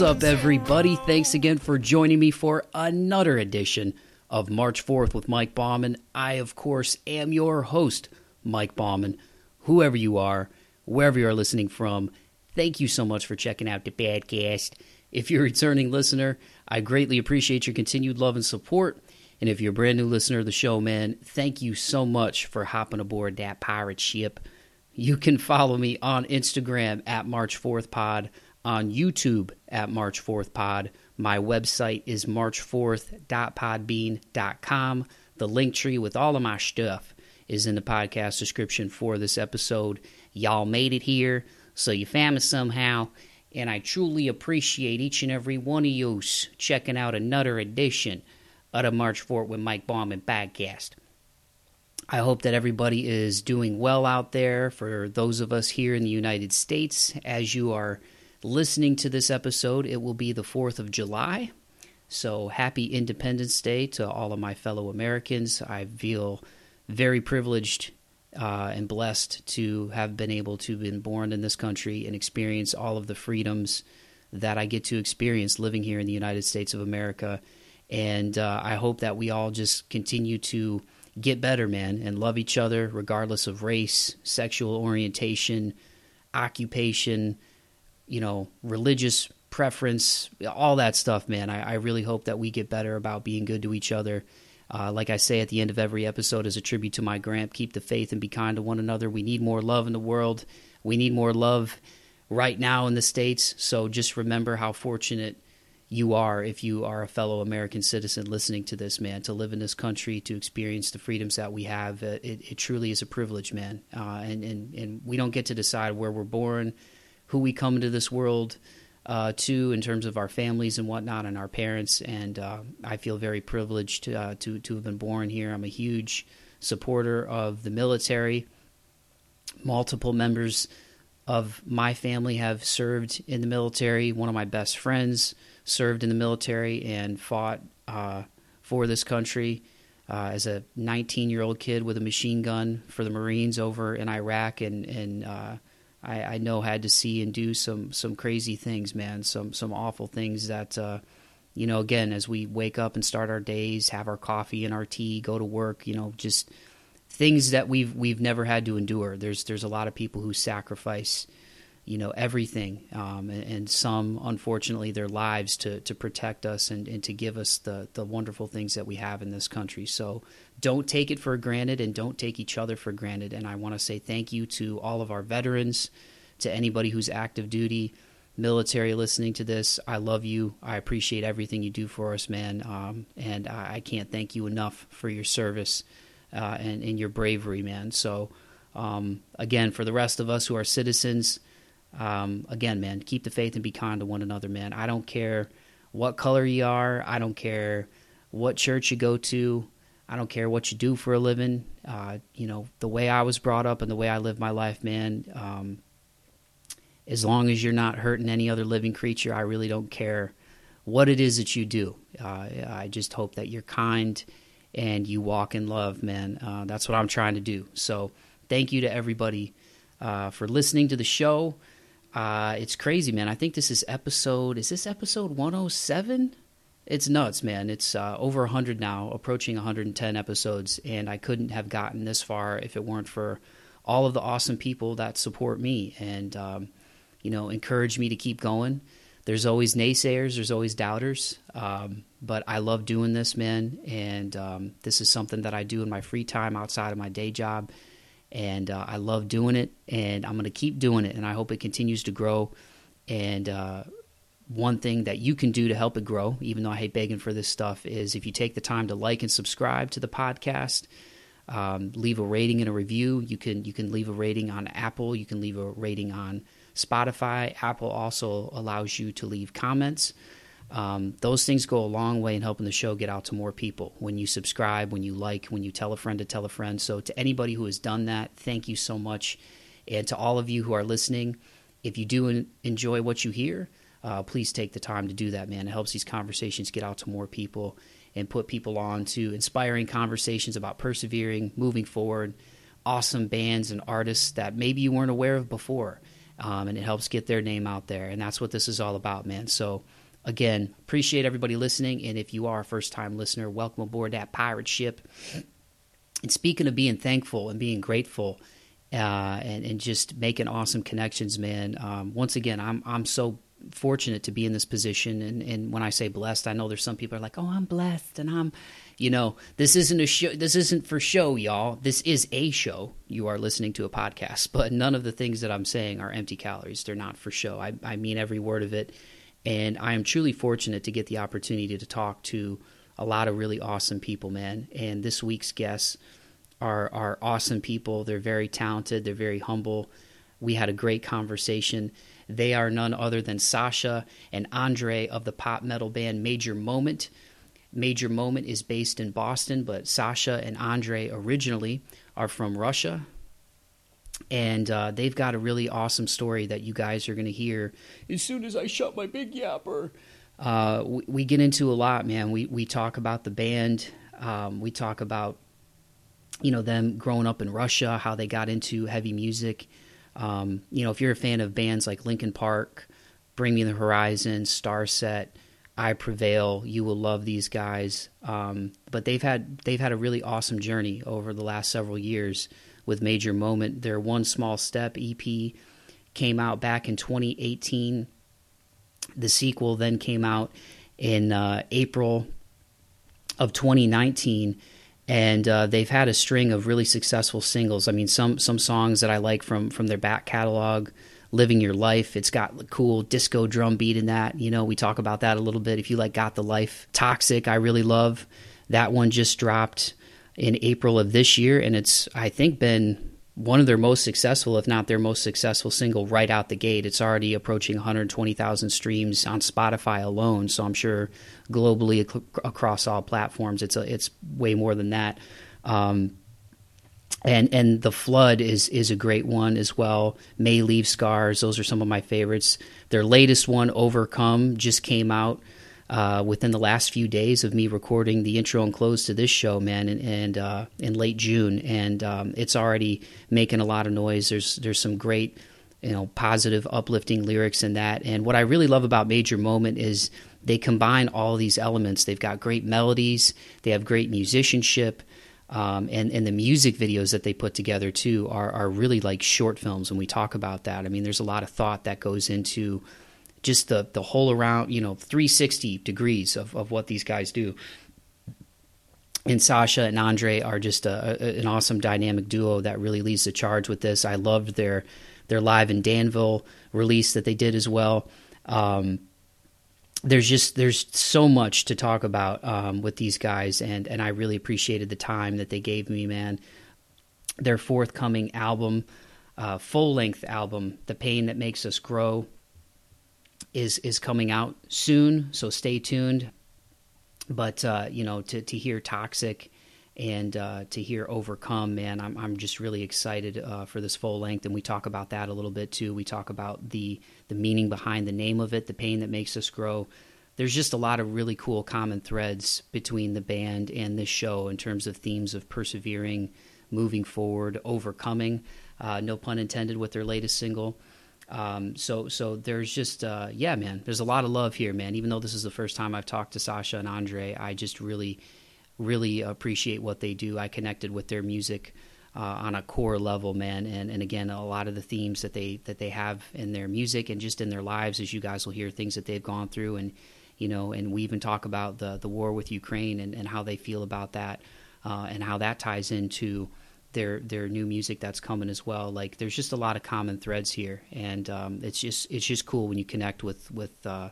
What's up, everybody? Thanks again for joining me for another edition of March Forth with Mike Bauman. I, of course, am your host, Mike Bauman. Whoever you are, wherever you are listening from, thank you so much for checking out the podcast. If you're a returning listener, I greatly appreciate your continued love and support. And if you're a brand new listener of the show, man, thank you so much for hopping aboard that pirate ship. You can follow me on Instagram at March 4th Pod, on YouTube at March 4th Pod. My website is march4th.podbean.com. The Linktree with all of my stuff is in the podcast description for this episode. Y'all made it here, so you me somehow, and I truly appreciate each and every one of you checking out another edition of the March Forth with Mike Bauman podcast. I hope that everybody is doing well out there. For those of us here in the United States, as you are listening to this episode, it will be the 4th of July. So happy Independence Day to all of my fellow Americans. I feel very privileged uh, and blessed to have been able to been born in this country and experience all of the freedoms that I get to experience living here in the United States of America. And uh, I hope that we all just continue to get better, man, and love each other regardless of race, sexual orientation, occupation, you know, religious preference, all that stuff, man. I, I really hope that we get better about being good to each other. Uh, like I say at the end of every episode, as a tribute to my Gramp, keep the faith and be kind to one another. We need more love in the world. We need more love right now in the States. So just remember how fortunate you are if you are a fellow American citizen listening to this, man. To live in this country, to experience the freedoms that we have, uh, it, it truly is a privilege, man. Uh, and, and, and we don't get to decide where we're born, who we come into this world uh, to in terms of our families and whatnot and our parents. And uh, I feel very privileged to, uh, to, to have been born here. I'm a huge supporter of the military. Multiple members of my family have served in the military. One of my best friends served in the military and fought uh, for this country uh, as a 19 year old kid with a machine gun for the Marines over in Iraq, and and uh, I, I, know had to see and do some some crazy things, man, some some awful things that. Uh, you know, again, as we wake up and start our days, have our coffee and our tea, go to work, you know, just things that we've we've never had to endure. There's there's a lot of people who sacrifice you know everything um, and, and, some unfortunately their lives to, to protect us and, and to give us the, the wonderful things that we have in this country. So don't take it for granted and don't take each other for granted. And i want to say thank you to all of our veterans to anybody who's active duty military listening to this. I love you. I appreciate everything you do for us man. Um, and I, I, can't thank you enough for your service uh, and, and your bravery man. So um, again for the rest of us who are citizens um, again, man, keep the faith and be kind to one another, man. I don't care what color you are. I don't care what church you go to. I don't care what you do for a living. Uh, you know, the way I was brought up and the way I live my life, man. Um, as long as you're not hurting any other living creature, I really don't care what it is that you do. Uh, I just hope that you're kind and you walk in love, man. Uh, that's what I'm trying to do. So, thank you to everybody uh, for listening to the show. Uh, it's crazy, man. I think this is episode. Is this episode 107? It's nuts, man. It's uh, over 100 now, approaching 110 episodes, and I couldn't have gotten this far if it weren't for all of the awesome people that support me and um, you know encourage me to keep going. There's always naysayers, there's always doubters, um, but I love doing this, man. And um, this is something that I do in my free time outside of my day job and uh, I love doing it, and I'm going to keep doing it, and I hope it continues to grow. And uh, one thing that you can do to help it grow, even though I hate begging for this stuff, is if you take the time to like and subscribe to the podcast, um, leave a rating and a review. You can you can leave a rating on Apple. You can leave a rating on Spotify. Apple also allows you to leave comments. Um, those things go a long way in helping the show get out to more people. When you subscribe, when you like, when you tell a friend to tell a friend. So, to anybody who has done that, thank you so much. And to all of you who are listening, if you do enjoy what you hear, uh, please take the time to do that, man. It helps these conversations get out to more people and put people on to inspiring conversations about persevering, moving forward, awesome bands and artists that maybe you weren't aware of before. um, and it helps get their name out there. And that's what this is all about, man. So, again, appreciate everybody listening. And if you are a first time listener, welcome aboard that pirate ship. And speaking of being thankful and being grateful, uh, and, and just making awesome connections, man. Um, once again, I'm I'm so fortunate to be in this position, and, and when I say blessed, I know there's some people are like, oh, I'm blessed, and I'm, you know, this isn't a show. This isn't for show, y'all. This is a show. You are listening to a podcast, but none of the things that I'm saying are empty calories. They're not for show. I, I mean every word of it, and I am truly fortunate to get the opportunity to talk to a lot of really awesome people, man. And this week's guests are are awesome people. They're very talented. They're very humble. We had a great conversation. They are none other than Sasha and Andrey of the pop metal band Major Moment. Major Moment is based in Boston, but Sasha and Andrey originally are from Russia. And uh, they've got a really awesome story that you guys are going to hear as soon as I shut my big yapper. Uh, we, we, get into a lot, man. We we talk about the band. Um, we talk about you know them growing up in Russia, how they got into heavy music. Um, you know, if you're a fan of bands like Linkin Park, Bring Me the Horizon, Starset, I Prevail, you will love these guys. Um, but they've had they've had a really awesome journey over the last several years with Major Moment. Their One Small Step EP came out back in 2018. The sequel then came out in uh, April of 2019 and uh, they've had a string of really successful singles. I mean, some some songs that I like from from their back catalog. Living Your Life. It's got the cool disco drum beat in that. You know, we talk about that a little bit. If you like Got the Life, Toxic, I really love. That one just dropped in April of this year, and it's I think been one of their most successful, if not their most successful single right out the gate. It's already approaching 120,000 streams on Spotify alone. So I'm sure globally ac- across all platforms, it's a, it's way more than that. Um, and and the flood is is a great one as well. May leave scars; those are some of my favorites. Their latest one, Overcome, just came out uh, within the last few days of me recording the intro and close to this show, man, and, and uh, in late June, and um, it's already making a lot of noise. There's there's some great, you know, positive, uplifting lyrics in that. And what I really love about Major Moment is they combine all these elements. They've got great melodies, they have great musicianship. Um, and and the music videos that they put together too are are really like short films. When we talk about that, I mean, there's a lot of thought that goes into just the the whole around you know 360 degrees of, of what these guys do and Sasha and Andrey are just a, a, an awesome dynamic duo that really leads the charge with this. I loved their their live in Danville release that they did as well. Um, there's just there's so much to talk about um, with these guys, and and I really appreciated the time that they gave me, man. Their forthcoming album, uh, full length album, "The Pain That Makes Us Grow," is is coming out soon, so stay tuned. But uh, you know, to to hear Toxic and uh, to hear Overcome, man, I'm I'm just really excited uh, for this full length, and we talk about that a little bit too. We talk about the the meaning behind the name of it, the pain that makes us grow. There's just a lot of really cool common threads between the band and this show in terms of themes of persevering, moving forward, overcoming. Uh, no pun intended with their latest single. Um, so so there's just uh, yeah, man. There's a lot of love here, man. Even though this is the first time I've talked to Sasha and Andrey, I just really really appreciate what they do. I connected with their music uh, on a core level, man. And and again, a lot of the themes that they that they have in their music and just in their lives, as you guys will hear, things that they've gone through, and you know, and we even talk about the the war with Ukraine and, and how they feel about that, uh, and how that ties into their their new music that's coming as well. Like there's just a lot of common threads here, and um, it's just it's just cool when you connect with with uh,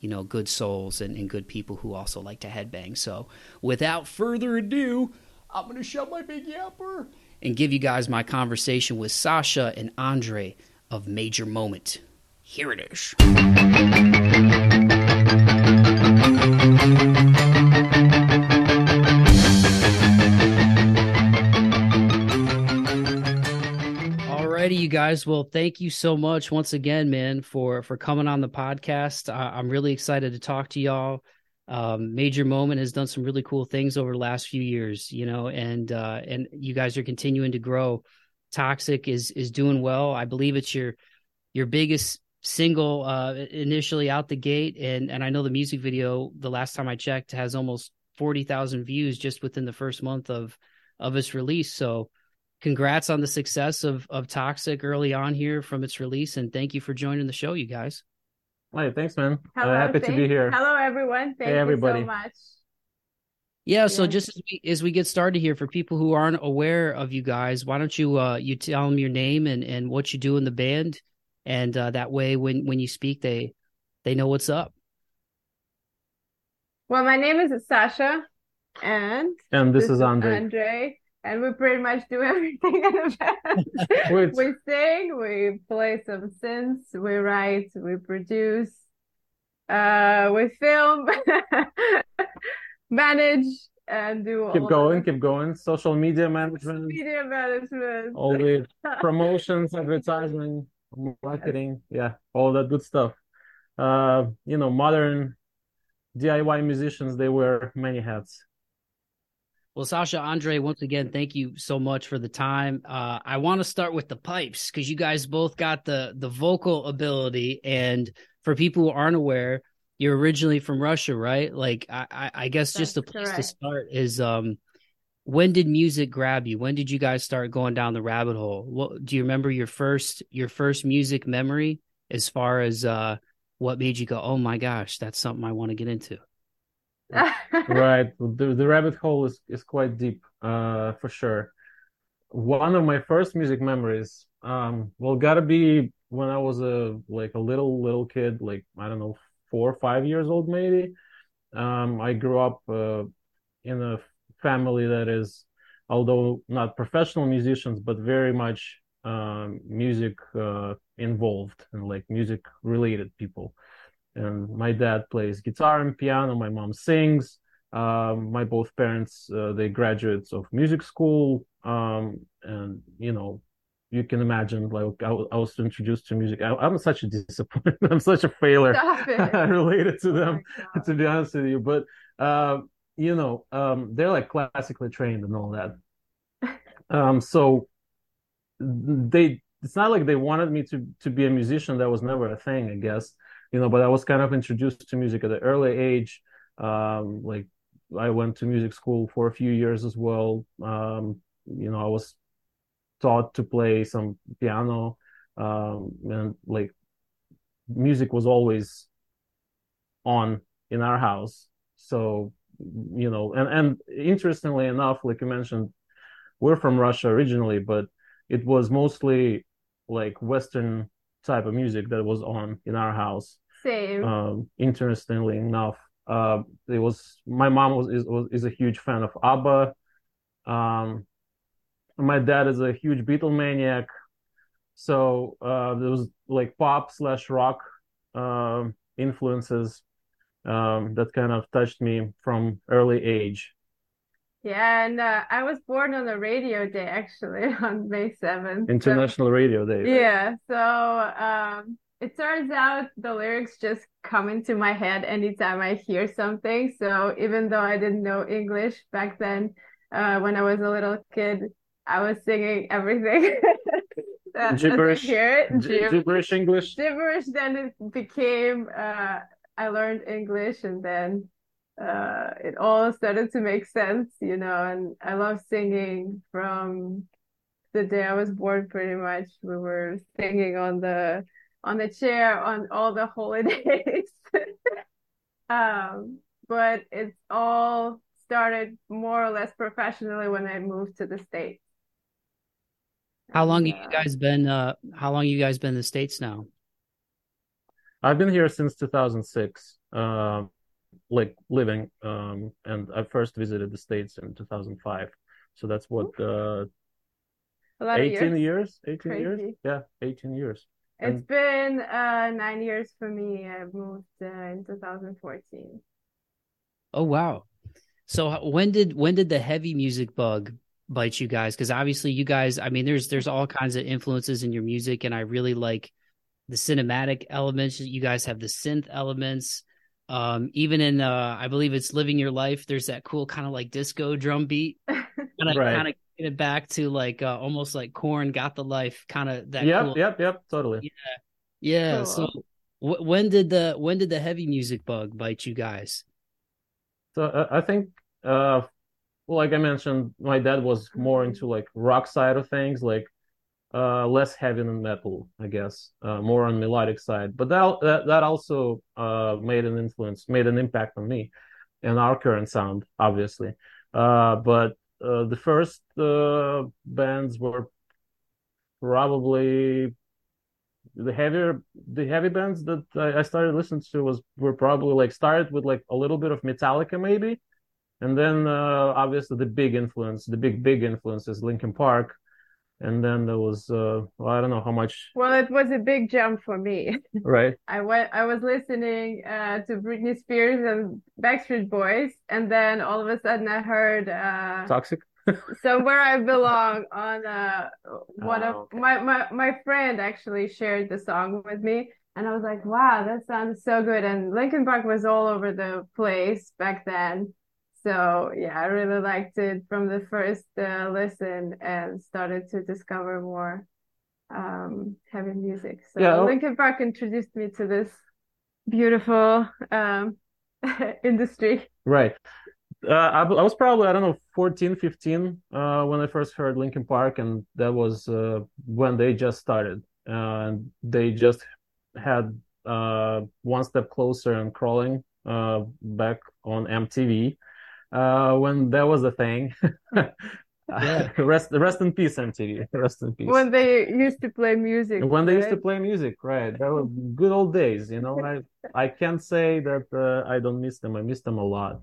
you know good souls and, and good people who also like to headbang. So without further ado, I'm gonna shut my big yapper and give you guys my conversation with Sasha and Andrey of Major Moment. Here it is. Guys. Well, thank you so much once again, man, for for coming on the podcast. I, am really excited to talk to y'all. Um, Major Moment has done some really cool things over the last few years, you know, and uh, and you guys are continuing to grow. Toxic is is doing well. I believe it's your your biggest single uh, initially out the gate, and and I know the music video. The last time I checked, has almost forty thousand views just within the first month of of its release. So, congrats on the success of of Toxic early on here from its release, and thank you for joining the show, you guys. Hey, thanks, man. Hello, uh, happy to be here. Hello, everyone. Thank hey, everybody. you so much. Yeah, so just as we, as we get started here, for people who aren't aware of you guys, why don't you uh, you tell them your name and, and what you do in the band, and uh, that way when when you speak, they they know what's up. Well, my name is Sasha, and and this, this is Andrey. Andrey, and we pretty much do everything in the band. we sing, we play some synths, we write, we produce, uh, we film. manage and do all keep going keep going. Social media management. Media management. All the promotions advertising marketing. Yeah all that good stuff. Uh you know modern diy musicians they wear many hats well, Sasha, Andrey, once again, thank you so much for the time. Uh, I want to start with the pipes because you guys both got the the vocal ability, and for people who aren't aware, you're originally from Russia, right? Like, I, I guess That's just the place correct. to start is um, when did music grab you? When did you guys start going down the rabbit hole? What do you remember your first your first music memory as far as uh, what made you go, oh my gosh, that's something I want to get into? Right, the the rabbit hole is is quite deep, uh, for sure. One of my first music memories, um, well, gotta be when I was a like a little little kid, like I don't know, four or five years old, maybe. Um, I grew up uh, in a family that is, although not professional musicians, but very much um, music uh, involved and like music related people. And my dad plays guitar and piano. My mom sings. Um, my both parents, uh, they graduates of music school. Um, and you know, you can imagine like I, I was introduced to music I, am such a disappointment i'm such a failure related to them oh to be honest with you but uh, you know um, they're like classically trained and all that um, so they it's not like they wanted me to to be a musician that was never a thing i guess you know but i was kind of introduced to music at an early age. Um, like i went to music school for a few years as well. Um, you know i was taught to play some piano um, and like music was always on in our house. So you know and and interestingly enough like you mentioned we're from russia originally but it was mostly like western type of music that was on in our house same um, interestingly enough uh, it was my mom was is, was is a huge fan of abba um, my dad is a huge Beatle maniac, so uh, there was like pop slash rock uh, influences um, that kind of touched me from early age. Yeah, and uh, I was born on a radio day actually on May seventh. International so, Radio Day. Right? Yeah, so um, it turns out the lyrics just come into my head anytime I hear something. So even though I didn't know English back then, uh, when I was a little kid, I was singing everything. that, gibberish, hear it. Gib- gibberish English. Gibberish. Then it became. Uh, I learned English, and then uh, it all started to make sense, you know. And I love singing from the day I was born. Pretty much, we were singing on the on the chair on all the holidays. um, but it's all started more or less professionally when I moved to the States. How long have you guys been? Uh, how long you guys been in the states now? I've been here since 2006, uh, like living, um, and I first visited the states in 2005. So that's what uh, 18 years. years. 18 Crazy. years. Yeah, 18 years. It's been uh, nine years for me. I moved uh, in 2014. Oh wow! So when did when did the heavy music bug bite you guys because obviously you guys i mean there's there's all kinds of influences in your music and i really like the cinematic elements you guys have the synth elements um even in uh i believe it's living your life there's that cool kind of like disco drum beat right. kind of it back to like uh, almost like Korn got the life kind of that yep cool, yep yep totally yeah Yeah. Cool. So w- when did the when did the heavy music bug bite you guys? So uh, I think, uh, like I mentioned, my dad was more into like rock side of things, like uh, less heavy than metal, I guess, uh, more on melodic side. But that that, that also uh, made an influence, made an impact on me and our current sound, obviously. Uh, but uh, the first uh, bands were probably the heavier the heavy bands that I, I started listening to was were probably like started with like a little bit of Metallica maybe, and then uh, obviously the big influence, the big big influence is Linkin Park, and then there was uh, well, I don't know how much Well, it was a big jump for me. right I went, I was listening uh, to Britney Spears and Backstreet Boys, and then all of a sudden I heard uh, toxic. Somewhere I Belong on uh, one Oh, of okay. my, my my friend actually shared the song with me, and I was like, wow, that sounds so good. And Linkin Park was all over the place back then. So yeah, I really liked it from the first uh, listen and started to discover more um, heavy music. So Yeah, Linkin Park introduced me to this beautiful um, industry. Right. Uh, I, I was probably, I don't know, 14, 15, uh, when I first heard Linkin Park, and that was uh, when they just started. And they just had uh, One Step Closer and Crawling uh, back on MTV uh, when that was a thing. Yeah. rest, rest in peace, MTV. Rest in peace. When they used to play music, When they used to play music, right? That were good old days, you know. I I can't say that uh, I don't miss them. I miss them a lot.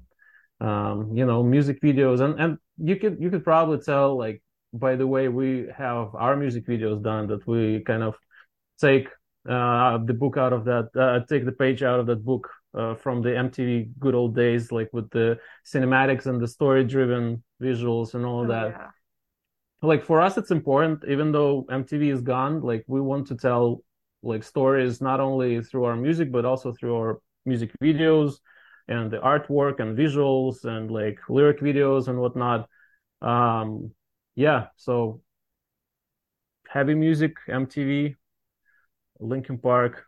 Um, you know, music videos, and and you could you could probably tell like by the way we have our music videos done that we kind of take uh the book out of that uh, take the page out of that book uh, from the MTV good old days, like with the cinematics and the story driven visuals and all Oh, that yeah. like for us it's important even though MTV is gone like we want to tell like stories not only through our music but also through our music videos and the artwork and visuals and like lyric videos and whatnot um yeah so heavy music MTV Linkin Park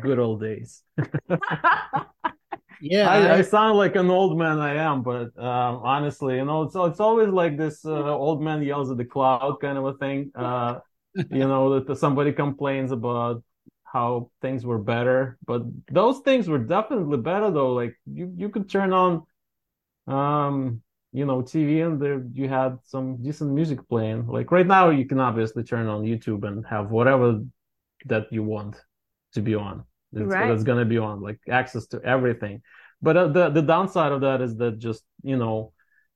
good old days Yeah, I, I- I sound like an old man I am, but um, honestly, you know, it's it's always like this uh, old man yells at the cloud kind of a thing. Uh, you know, that somebody complains about how things were better, but those things were definitely better though. Like you you could turn on um you know TV and there you had some decent music playing. Like right now you can obviously turn on YouTube and have whatever that you want to be on. It's, Right. it's gonna be on, like access to everything. But uh, the the downside of that is that just you know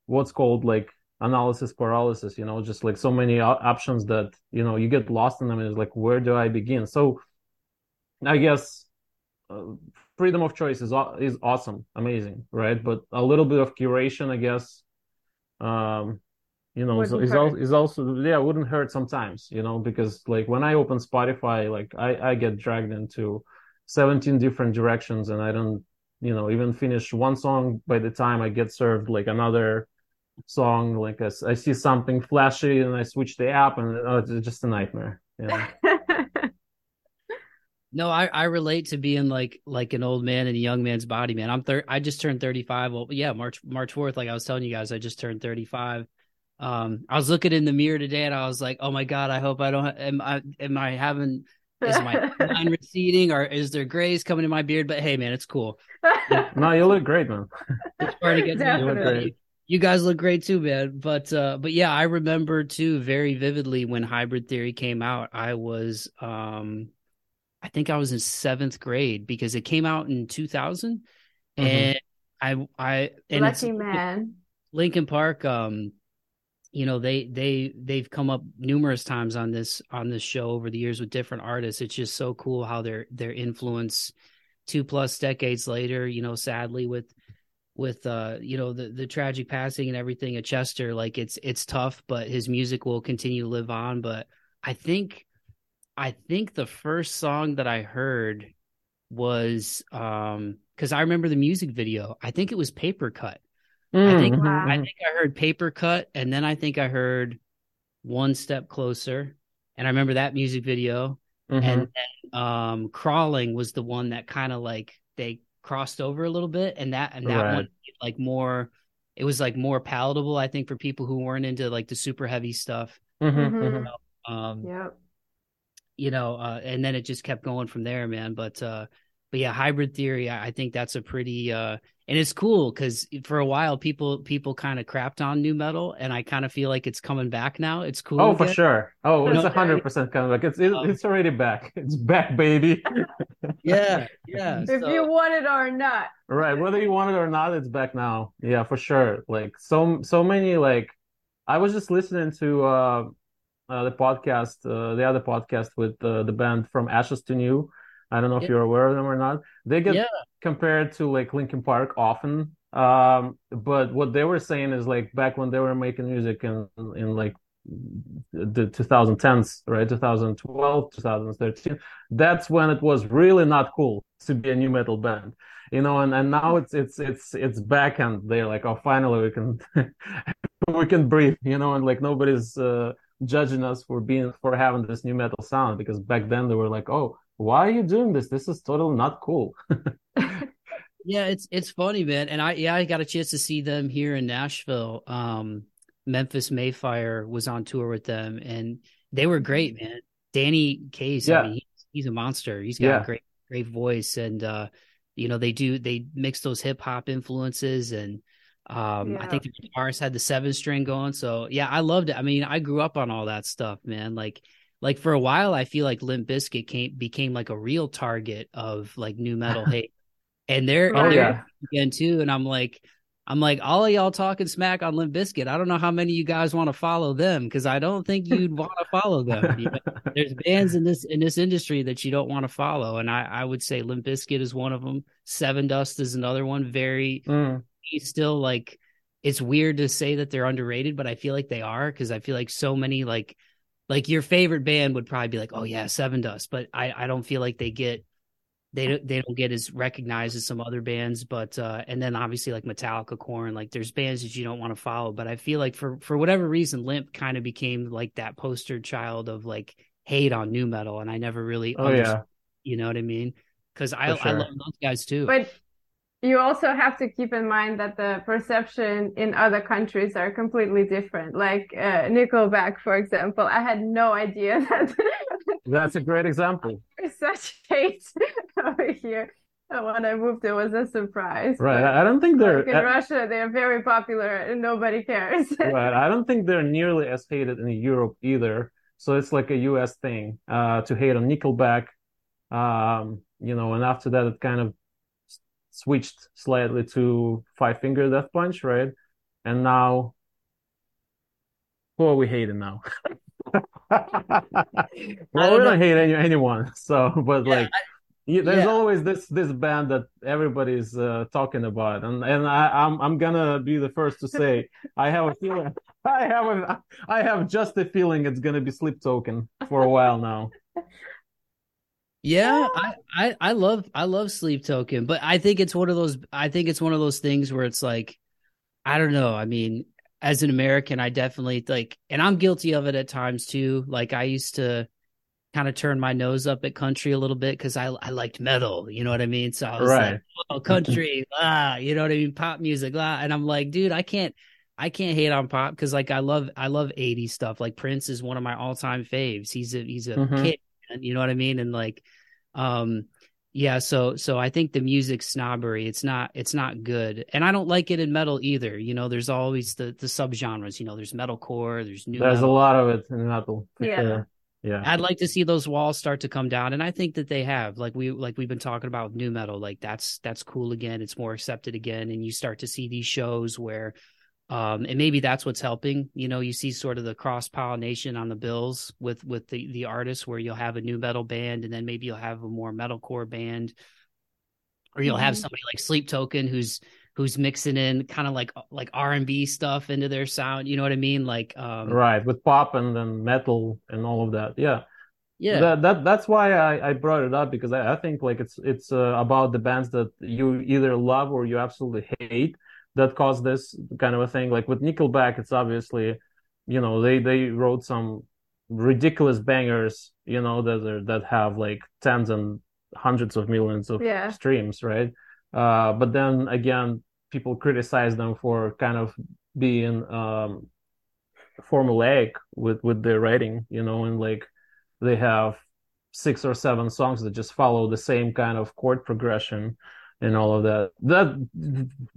what's called like analysis paralysis. You know, just like so many options that you know you get lost in them. And it's like where do I begin? So I guess uh, freedom of choice is is awesome, amazing, right? But a little bit of curation, I guess, um, you know, is, is, al- is also yeah, wouldn't hurt sometimes, you know, because like when I open Spotify, like I I get dragged into 17 different directions, and I don't, you know, even finish one song by the time I get served like another song. Like I see something flashy, and I switch the app, and uh, it's just a nightmare. Know? No, I, I relate to being like like an old man in a young man's body, man. I'm thir- I just turned 35. Well, yeah, March March 4th, like I was telling you guys, I just turned 35. Um, I was looking in the mirror today and I was like, "Oh my god, I hope I don't am I am I having is my line receding or is there grays coming in my beard?" But hey, man, it's cool. no, you look great, man. It's hard to get to You look great. You guys look great too, man. But uh but yeah, I remember too very vividly when Hybrid Theory came out. I was um I think I was in seventh grade because it came out in 2000 Mhm. and I I and it's Lucky man. Linkin Park um you know they they they've come up numerous times on this on this show over the years with different artists. It's just so cool how their their influence two plus decades later, you know, sadly with with uh you know the the tragic passing and everything at Chester like it's it's tough but his music will continue to live on. But I think I think the first song that I heard was um cuz I remember the music video. I think it was Papercut I think- Mhm, I think I heard Papercut and then I think I heard One Step Closer and I remember that music video mm-hmm. and then um, Crawling was the one that kind of like they crossed over a little bit, and that and that right. one like more. It was like more palatable, I think, for people who weren't into like the super heavy stuff. Mm-hmm, mm-hmm. You know, um, yeah. You know, uh, and then it just kept going from there, man. But uh, but yeah, hybrid theory, I, I think that's a pretty uh, and it's cool because for a while people people kind of crapped on nu metal and i kind of feel like it's coming back now. It's cool oh again. for sure. Oh it's a hundred percent coming back. It's it, um, it's already back. It's back baby. Yeah yeah if so. you want it or not. Right whether you want it or not it's back now. Yeah for sure. Like so so many like i was just listening to uh, uh the podcast uh, the other podcast with uh, the band from ashes to new I don't know if yeah. you're aware of them or not. They get yeah. compared to like Linkin Park often. Um, but what they were saying is like back when they were making music in in like the 2010s, right? 2012, 2013. That's when it was really not cool to be a nu metal band, you know. And, and now it's it's it's it's back and they're like, oh, finally we can we can breathe, you know. And like nobody's uh, judging us for being for having this nu metal sound because back then they were like, oh, why are you doing this? This is totally not cool. yeah, it's it's funny, man. And I yeah, I got a chance to see them here in Nashville. Um, Memphis May Fire was on tour with them, and they were great, man. Danny Case, yeah. I mean, he's, he's a monster. He's got yeah. a great great voice, and uh, you know they do they mix those hip hop influences and. Um, yeah. I think the guitarist had the seven string going. So yeah, I loved it. I mean, I grew up on all that stuff, man. Like like for a while I feel like Limp Bizkit came became like a real target of like nu metal hate. And they're, oh, they're yeah. again too. And I'm like, I'm like, all of y'all talking smack on Limp Bizkit. I don't know how many of you guys want to follow them because I don't think you'd want to follow them. You know? There's bands in this in this industry that you don't want to follow, and I, I would say Limp Bizkit is one of them. Sevendust is another one. Very, mm. he's still like, it's weird to say that they're underrated, but I feel like they are because I feel like so many like like your favorite band would probably be like, oh yeah, Sevendust, but I I don't feel like they get they don't they don't get as recognized as some other bands. But uh, and then obviously like Metallica, Korn, like there's bands that you don't want to follow. But I feel like for for whatever reason, Limp kind of became like that poster child of like hate on nu metal, and I never really. Oh yeah. You know what I mean? Because I sure. I love those guys too. But you also have to keep in mind that the perception in other countries are completely different. Like uh, Nickelback, for example, I had no idea that. That's a great example. Such hate over here. When I moved, it was a surprise. Right. But I don't think they're like in Russia. They're very popular and nobody cares. right. I don't think they're nearly as hated in Europe either. So it's like a U.S. thing uh, to hate on Nickelback. Um, you know, and after that, it kind of switched slightly to Five Finger Death Punch, right? And now, who are we hating now? well, we don't hate any, anyone. So, but yeah, like, I, there's yeah. always this this band that everybody's uh, talking about, and and I, I'm I'm gonna be the first to say I have a feeling I have a I have just a feeling it's gonna be Sleep Token for a while now. Yeah, I, I, I love I love Sleep Token, but I think it's one of those I think it's one of those things where it's like I don't know. I mean, as an American, I definitely like and I'm guilty of it at times too. Like I used to kind of turn my nose up at country a little bit because I I liked metal, you know what I mean? So I was right. like, oh, country, ah, you know what I mean, pop music, ah. and I'm like, dude, I can't I can't hate on pop because like I love I love 80s stuff. Like Prince is one of my all time faves. He's a he's a mm-hmm. kid, you know what I mean? And like um, yeah, so so I think the music snobbery, it's not it's not good, and I don't like it in metal either. You know, there's always the the subgenres. You know, there's metalcore, there's new. There's metal. a lot of it in metal. Yeah. Sure. Yeah. I'd like to see those walls start to come down, and I think that they have. Like we like we've been talking about nu metal, like that's that's cool again. It's more accepted again, and you start to see these shows where um, and maybe that's what's helping. You know, you see sort of the cross pollination on the bills with with the the artists, where you'll have a nu metal band, and then maybe you'll have a more metalcore band, or you'll mm-hmm. have somebody like Sleep Token who's who's mixing in kind of like like R and B stuff into their sound. You know what I mean? Like um, right with pop and then metal and all of that. Yeah. Yeah, that, that that's why I, I brought it up because I, I think like it's it's uh, about the bands that you either love or you absolutely hate, that caused this kind of a thing. Like with Nickelback, it's obviously, you know, they they wrote some ridiculous bangers you know, that are, that have like tens and hundreds of millions of Yeah. streams, right? Uh, but then again, people criticize them for kind of being um, formulaic with with their writing, you know, and like they have six or seven songs that just follow the same kind of chord progression and all of that. That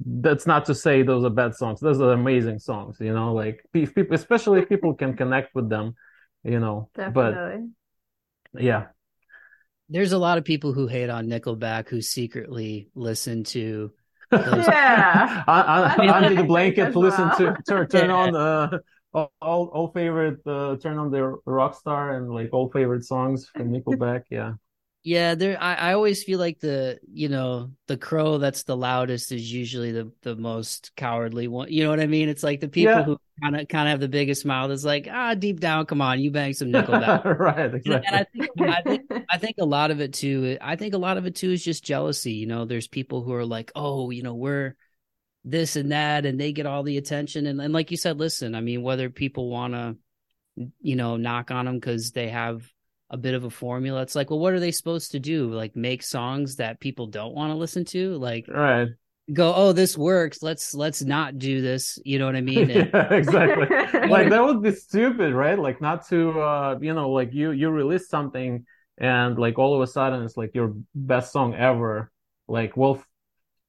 that's not to say those are bad songs. Those are amazing songs, you know, like pe- people, especially if people can connect with them, you know. But Definitely. yeah, There's a lot of people who hate on Nickelback who secretly listen to those. Yeah. Un- un- That's under the blanket, think listen well. to turn turn on the all all all favorite uh, turn on the rock star and like all favorite songs from Nickelback. Yeah, Yeah, there. I, I always feel like the you know the crow that's the loudest is usually the the most cowardly one. You know what I mean? It's like the people Yeah. who kind of kind of have the biggest mouth. It's like ah, deep down, come on, you bang some Nickelback. right, And, and I think I think I think a lot of it too. I think a lot of it too is just jealousy. You know, there's people who are like, oh, you know, we're this and that, and they get all the attention. And and like you said, listen, I mean, whether people want to, you know, knock on them because they have a bit of a formula, it's like, well, what are they supposed to do? Like make songs that people don't want to listen to? Like right. go, oh, this works. Let's let's not do this. You know what I mean? And- yeah, exactly. like that would be stupid, right? Like not to uh you know, like you you release something and like all of a sudden it's like your best song ever. Like well f-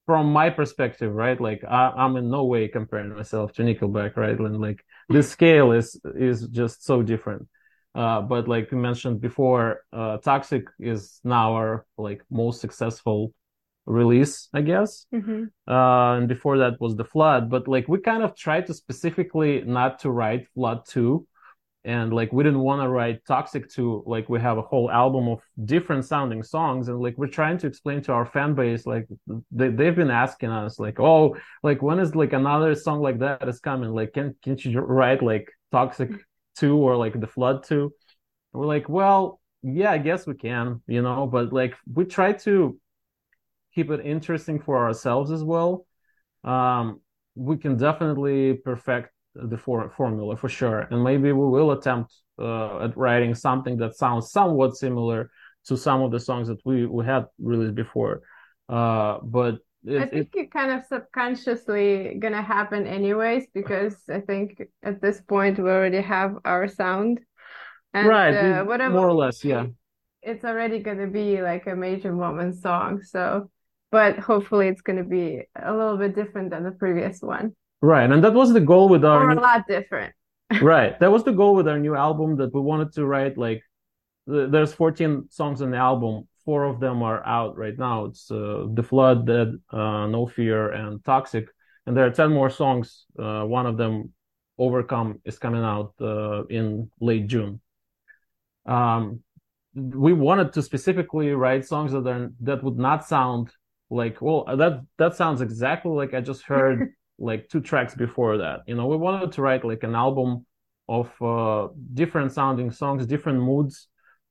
from my perspective, right? Like I, I'm in no way comparing myself to Nickelback, right? And like the scale is is just so different. Uh, but like you mentioned before, uh, Toxic is now our like most successful release, I guess. Hmm uh, and before that was the flood but like we kind of tried to specifically not to write flood 2 and like we didn't want to write toxic 2 like we have a whole album of different sounding songs. And like we're trying to explain to our fan base like they, they've been asking us like oh like when is like another song like that is coming? Like can can't you write like toxic 2 or like the flood 2 and we're like well yeah i guess we can you know but like we try to keep it interesting for ourselves as well. Um, we can definitely perfect the for- formula for sure. And maybe we will attempt uh, at writing something that sounds somewhat similar to some of the songs that we, we had released before. Uh, but I it, it, think it kind of subconsciously gonna happen anyways because I think at this point we already have our sound. And right uh, whatever more or less yeah. It's already gonna be like a major moment song so but hopefully it's gonna be a little bit different than the previous one. Right and that was the goal with our or a new- lot different. Right that was the goal with our new album that we wanted to write like th- there's 14 songs on the album four of them are out right now. It's uh, the flood dead uh, no fear and toxic. And there are 10 more songs uh, one of them overcome is coming out uh, in late june. Um, we wanted to specifically write songs that are that would not sound like well that that sounds exactly like i just heard like two tracks before that. You know we wanted to write like an album of uh, different sounding songs different moods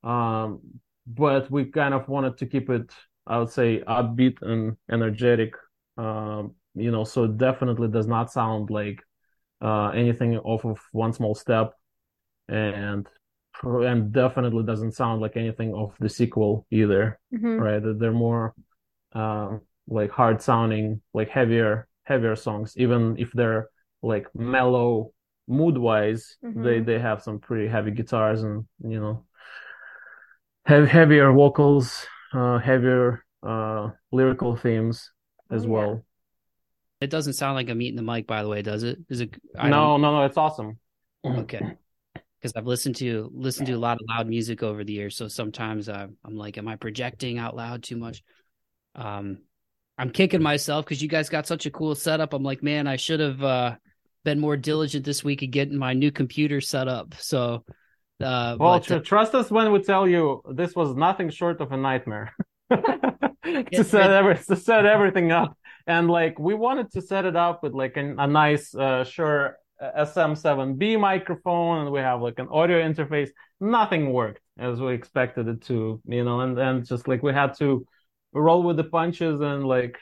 um, but we kind of wanted to keep it i would say upbeat and energetic um, you know so it definitely does not sound like uh, anything off of one small step and and definitely doesn't sound like anything of the sequel either Mhm. right they're more um, like hard sounding like heavier heavier songs even if they're like mellow mood wise they Mhm. they have some pretty heavy guitars and you know have heavier vocals uh heavier uh lyrical themes as Oh, yeah. well It doesn't sound like I'm eating the mic, by the way, does it? Is it? I no no no it's awesome Okay. Because I've listened to listened to a lot of loud music over the years, so sometimes I'm, I'm like, am I projecting out loud too much? Um, I'm kicking myself because you guys got such a cool setup. I'm like, man, I should have uh, been more diligent this week at getting my new computer set up. So, uh, well but, trust us when we tell you this was nothing short of a nightmare. To set every, to set everything up. And like we wanted to set it up with like a, a nice uh Shure SM7B microphone and we have like an audio interface. Nothing worked as we expected it to you know and and just like we had to roll with the punches and like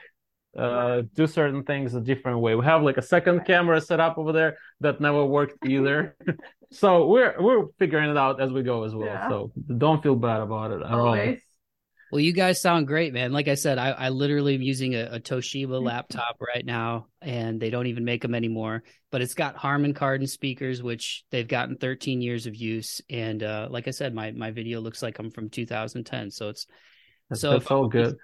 uh, do certain things a different way. We have like a second camera set up over there that never worked either. so we're we're figuring it out as we go as well. Yeah. So don't feel bad about it at Always. all. Well, you guys sound great, man. Like I said, I, I literally am using a, a, Toshiba mm-hmm. laptop right now, and they don't even make them anymore. But it's got Harman Kardon speakers, which they've gotten 13 years of use. And uh, like I said, my my video looks like I'm from 2010, so it's that's, so that's all good.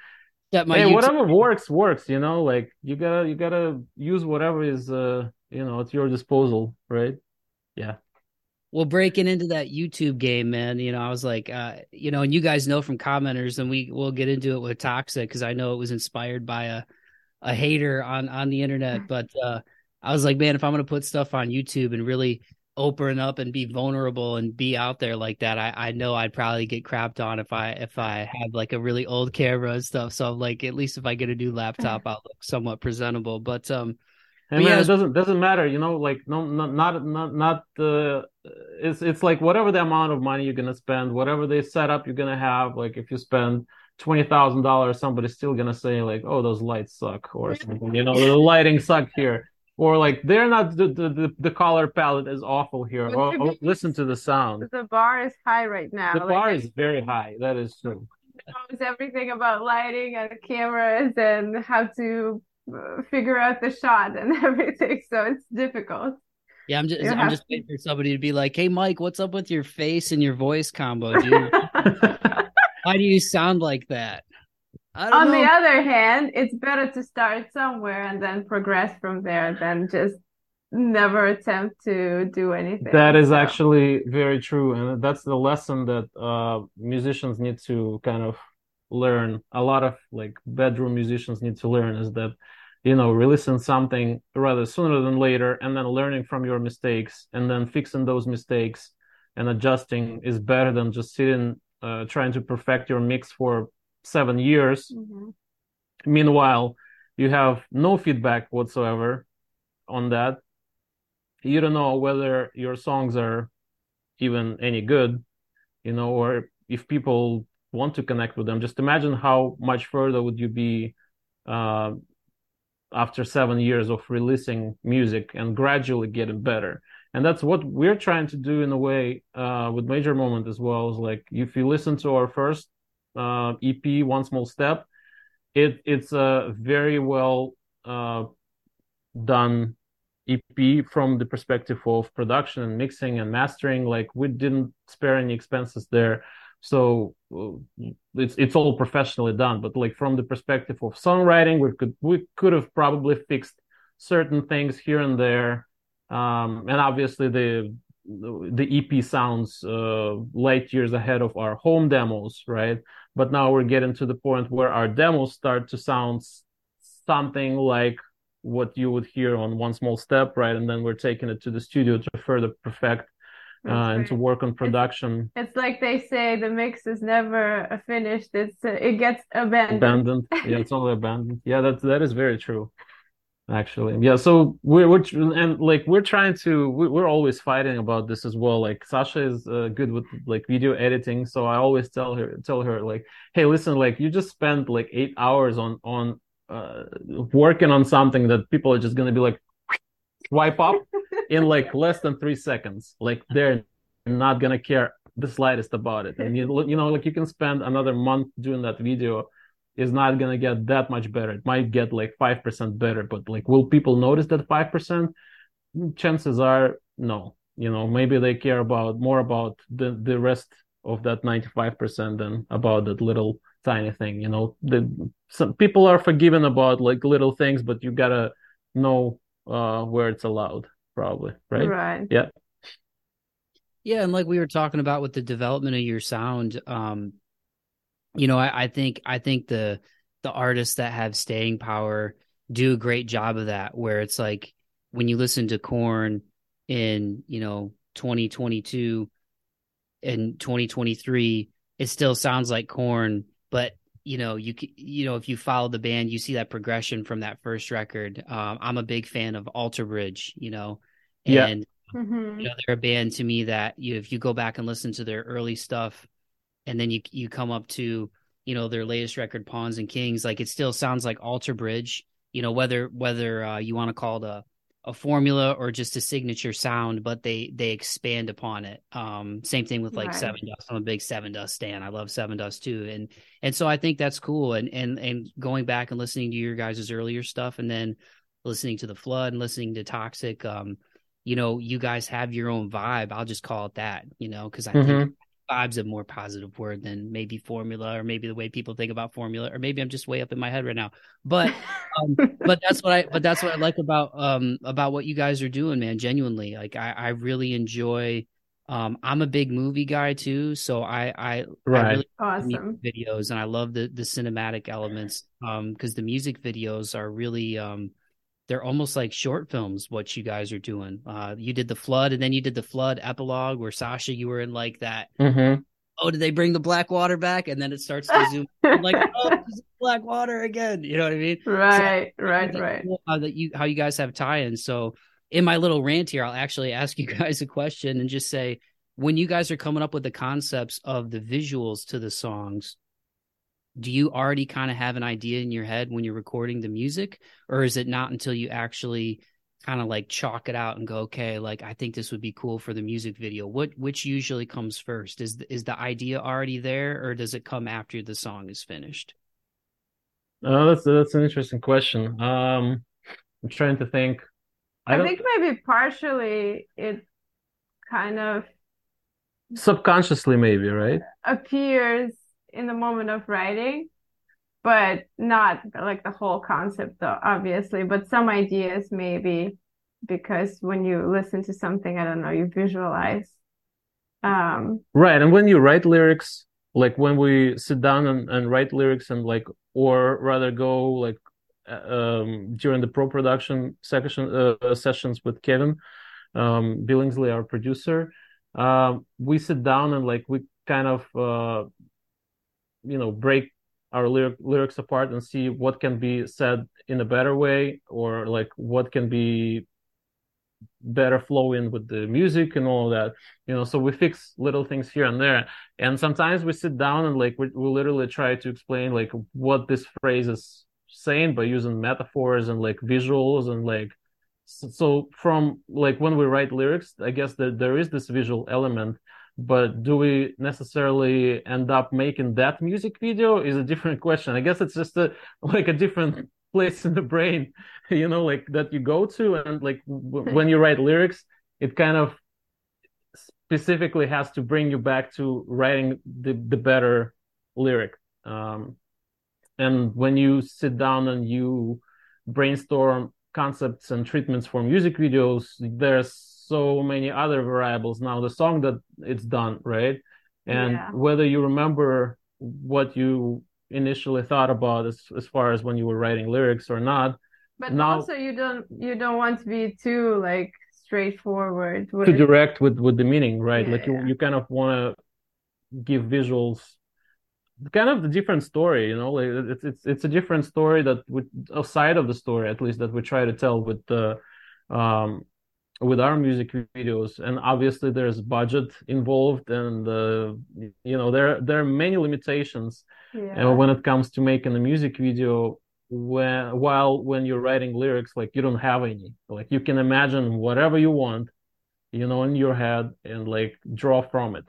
That my hey, YouTube... whatever works works. You know, like you gotta you gotta use whatever is uh you know at your disposal, right? Yeah well breaking into that youtube game man you know i was like uh, you know and you guys know from commenters and we will get into it with toxic because i know it was inspired by a a hater on on the internet but uh, i was like man if i'm gonna put stuff on youtube and really open up and be vulnerable and be out there like that i i know i'd probably get crapped on if i if i had like a really old camera and stuff so I'm like at least if i get a new laptop i'll look somewhat presentable but um and man, yeah, it doesn't doesn't matter, you know. Like no, not not not not the. It's it's like whatever the amount of money you're gonna spend, whatever they set up you're gonna have. Like if you spend twenty thousand dollars, somebody's still gonna say like, "Oh, those lights suck," or something. You know, the lighting suck here, or like they're not the the the, color palette is awful here. Or, oh, oh listen to the sound. The bar is high right now. The like, bar is very high. That is true. Knows everything about lighting and cameras and how to uh, figure out the shot and everything. So it's difficult. Yeah, I'm just you I'm just waiting for somebody to be like, "Hey, Mike, what's up with your face and your voice combo, dude? Why do you sound like that?" On know. the other hand, it's better to start somewhere and then progress from there than just never attempt to do anything. That is so. actually very true, and that's the lesson that uh, musicians need to kind of learn a lot of like bedroom musicians need to learn is that you know releasing something rather sooner than later and then learning from your mistakes and then fixing those mistakes and adjusting is better than just sitting uh, trying to perfect your mix for seven years. Mm-hmm. meanwhile you have no feedback whatsoever on that. You don't know whether your songs are even any good you know or if people want to connect with them. Just imagine how much further would you be uh, after seven years of releasing music and gradually getting better. And that's what we're trying to do in a way uh, with major moment as well is like if you listen to our first uh, ep one small step. It it's a very well uh, done ep from the perspective of production and mixing and mastering. Like we didn't spare any expenses there. So uh, it's it's all professionally done. But like from the perspective of songwriting we could we could have probably fixed certain things here and there. Um, and obviously the the ep sounds uh, light years ahead of our home demos right but now we're getting to the point where our demos start to sound something like what you would hear on one small step right and then we're taking it to the studio to further perfect uh, and to work on production. It's, it's, like they say, the mix is never finished. It's uh, it gets abandoned. Abandoned. Yeah, it's only abandoned. Yeah, that that is very true. Actually, yeah. So we're, we're and like we're trying to we're always fighting about this as well. Like Sasha is uh, good with like video editing, so I always tell her tell her like, hey, listen, like you just spent like eight hours on on uh, working on something that people are just gonna be like swipe up in like less than three seconds. Like they're not gonna care the slightest about it. And you you know like you can spend another month doing that video is not gonna get that much better. It might get like five percent better, but like will people notice that five percent? Chances are no. You know, maybe they care about more about the the rest of that ninety five percent than about that little tiny thing. You know, the some people are forgiven about like little things, but you gotta know uh where it's allowed probably right right yeah yeah and like we were talking about with the development of your sound um you know I, I think i think the the artists that have staying power do a great job of that where it's like when you listen to Korn in you know 2022 and 2023 it still sounds like Korn, but you know you you know if you follow the band you see that progression from that first record um, i'm a big fan of alter bridge you know and yeah. Mm-hmm. you know they're a band to me that you if you go back and listen to their early stuff and then you you come up to you know their latest record pawns and kings like it still sounds like alter bridge you know whether whether uh, you want to call it a a formula or just a signature sound, but they they expand upon it. Um, same thing with like right. Dust I'm a big Sevendust stan. I love Sevendust too, and and so I think that's cool. And and and going back and listening to your guys' earlier stuff, and then listening to the Flood and listening to Toxic. Um, you know, you guys have your own vibe. I'll just call it that. You know, because I mm-hmm. think vibe's a more positive word than maybe formula or maybe the way people think about formula or maybe I'm just way up in my head right now. But um, but that's what I but that's what I like about um about what you guys are doing, man. Genuinely, like I I really enjoy. Um, I'm a big movie guy too, so I I, right. I really awesome videos and I love the the cinematic elements um because the music videos are really um they're almost like short films what you guys are doing. Uh you did the flood and then you did the flood epilogue where sasha you were in like that mm-hmm. oh did they bring the black water back? And then it starts to zoom I'm like oh black water again. You know what i mean? Right so, right right. how that you how you guys have tie-ins. So in my little rant here i'll actually ask you guys a question and just say when you guys are coming up with the concepts of the visuals to the songs do you already kind of have an idea in your head when you're recording the music? Or is it not until you actually kind of like chalk it out and go okay like i think this would be cool for the music video. What which usually comes first? Is is the idea already there or does it come after the song is finished? Uh, that's that's an interesting question. Um i'm trying to think. I, I think maybe partially it kind of subconsciously maybe right? appears in the moment of writing, but not like the whole concept, though, obviously, but some ideas maybe because when you listen to something, I don't know, you visualize. Um, right. And when you write lyrics, like when we sit down and, and write lyrics and like, or rather go like uh, um, during the pro production section uh, sessions with Kevin um, Billingsley, our producer, uh, we sit down and like we kind of uh, you know break our lyric, lyrics apart and see what can be said in a better way or like what can be better flow in with the music and all that you know? So we fix little things here and there. And sometimes we sit down and like we, we literally try to explain like what this phrase is saying by using metaphors and like visuals and like so from like when we write lyrics i guess that there is this visual element but do we necessarily end up making that music video is a different question. I guess it's just a like a different place in the brain you know like that you go to and like w- when you write lyrics it kind of specifically has to bring you back to writing the, the better lyric. Um, and when you sit down and you brainstorm concepts and treatments for music videos there's so many other variables now the song that it's done right and yeah. whether you remember what you initially thought about as, as far as when you were writing lyrics or not but now, also you don't you don't want to be too like straightforward with... to direct with with the meaning right yeah, like you, yeah. you kind of want to give visuals kind of the different story you know like it's it's it's a different story that with a side of the story at least that we try to tell with the um with our music videos and obviously there's budget involved and uh, you know there there are many limitations yeah. uh, when it comes to making a music video when while when you're writing lyrics like you don't have any. Like you can imagine whatever you want you know in your head and like draw from it.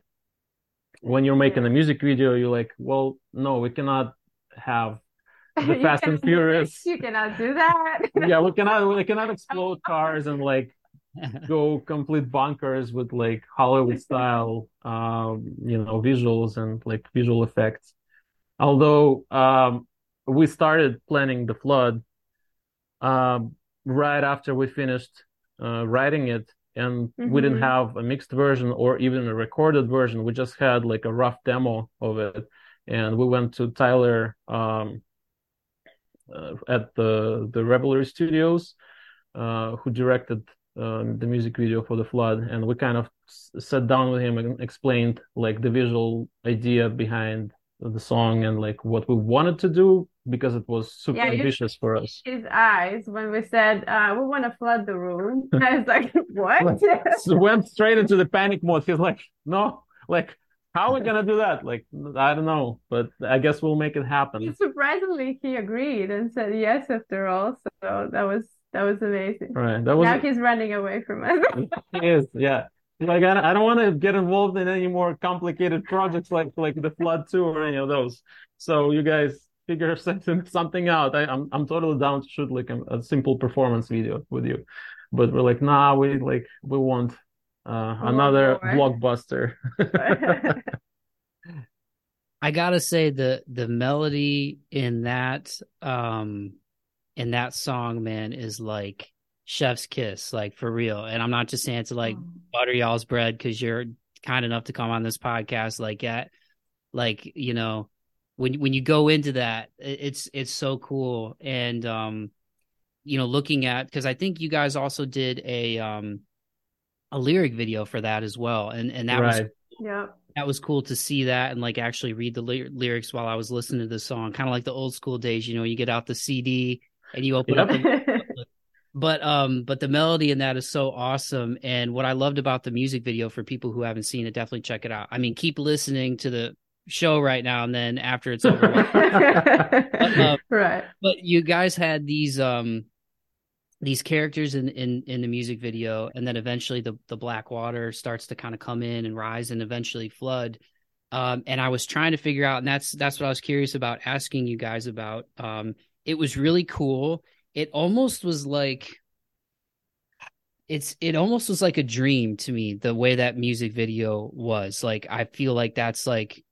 When you're making a music video you're like well no we cannot have the fast and furious. you cannot do that. Yeah we cannot we cannot explode cars and like go complete bonkers with like Hollywood style, um, you know, visuals and like visual effects. Although um, we started planning the flood um, right after we finished uh, writing it, and mm-hmm. we didn't mm-hmm. have a mixed version or even a recorded version. We just had like a rough demo of it, and we went to Tyler um, uh, at the the Revelry Studios, uh, who directed um, the music video for the flood and we kind of sat down with him and explained like the visual idea behind the song and like what we wanted to do because it was super yeah, ambitious for us his eyes when we said uh, we want to flood the room i was like what went straight into the panic mode he's like no like how are we gonna do that? Like, I don't know, but I guess we'll make it happen. Surprisingly, he agreed and said yes after all. So that was that was amazing. Right. That was now he's running away from us. he is, yeah. Like I, I don't want to get involved in any more complicated projects like like the flood two or any of those. So you guys figure something out. I, am I'm, I'm totally down to shoot like a, a, simple performance video with you, but we're like, nah, we like we want uh, another blockbuster. I gotta say the the melody in that um in that song, man, is like chef's kiss, like for real. And I'm not just saying to like oh. butter y'all's bread because you're kind enough to come on this podcast. Like at like you know when when you go into that, it's it's so cool. And um, you know, looking at because I think you guys also did a um a lyric video for that as well, and and that right. was yeah that was cool to see that and like actually read the ly- lyrics while I was listening to the song, kind of like the old school days. You know, you get out the CD and you open yep. up. but um, but the melody in that is so awesome, and what I loved about the music video for people who haven't seen it, definitely check it out. I mean, keep listening to the show right now and then after it's over. but, uh, right. But you guys had these um these characters in in in the music video and then eventually the the black water starts to kind of come in and rise and eventually flood um and i was trying to figure out and that's that's what i was curious about asking you guys about um it was really cool it almost was like it's it almost was like a dream to me the way that music video was like i feel like that's like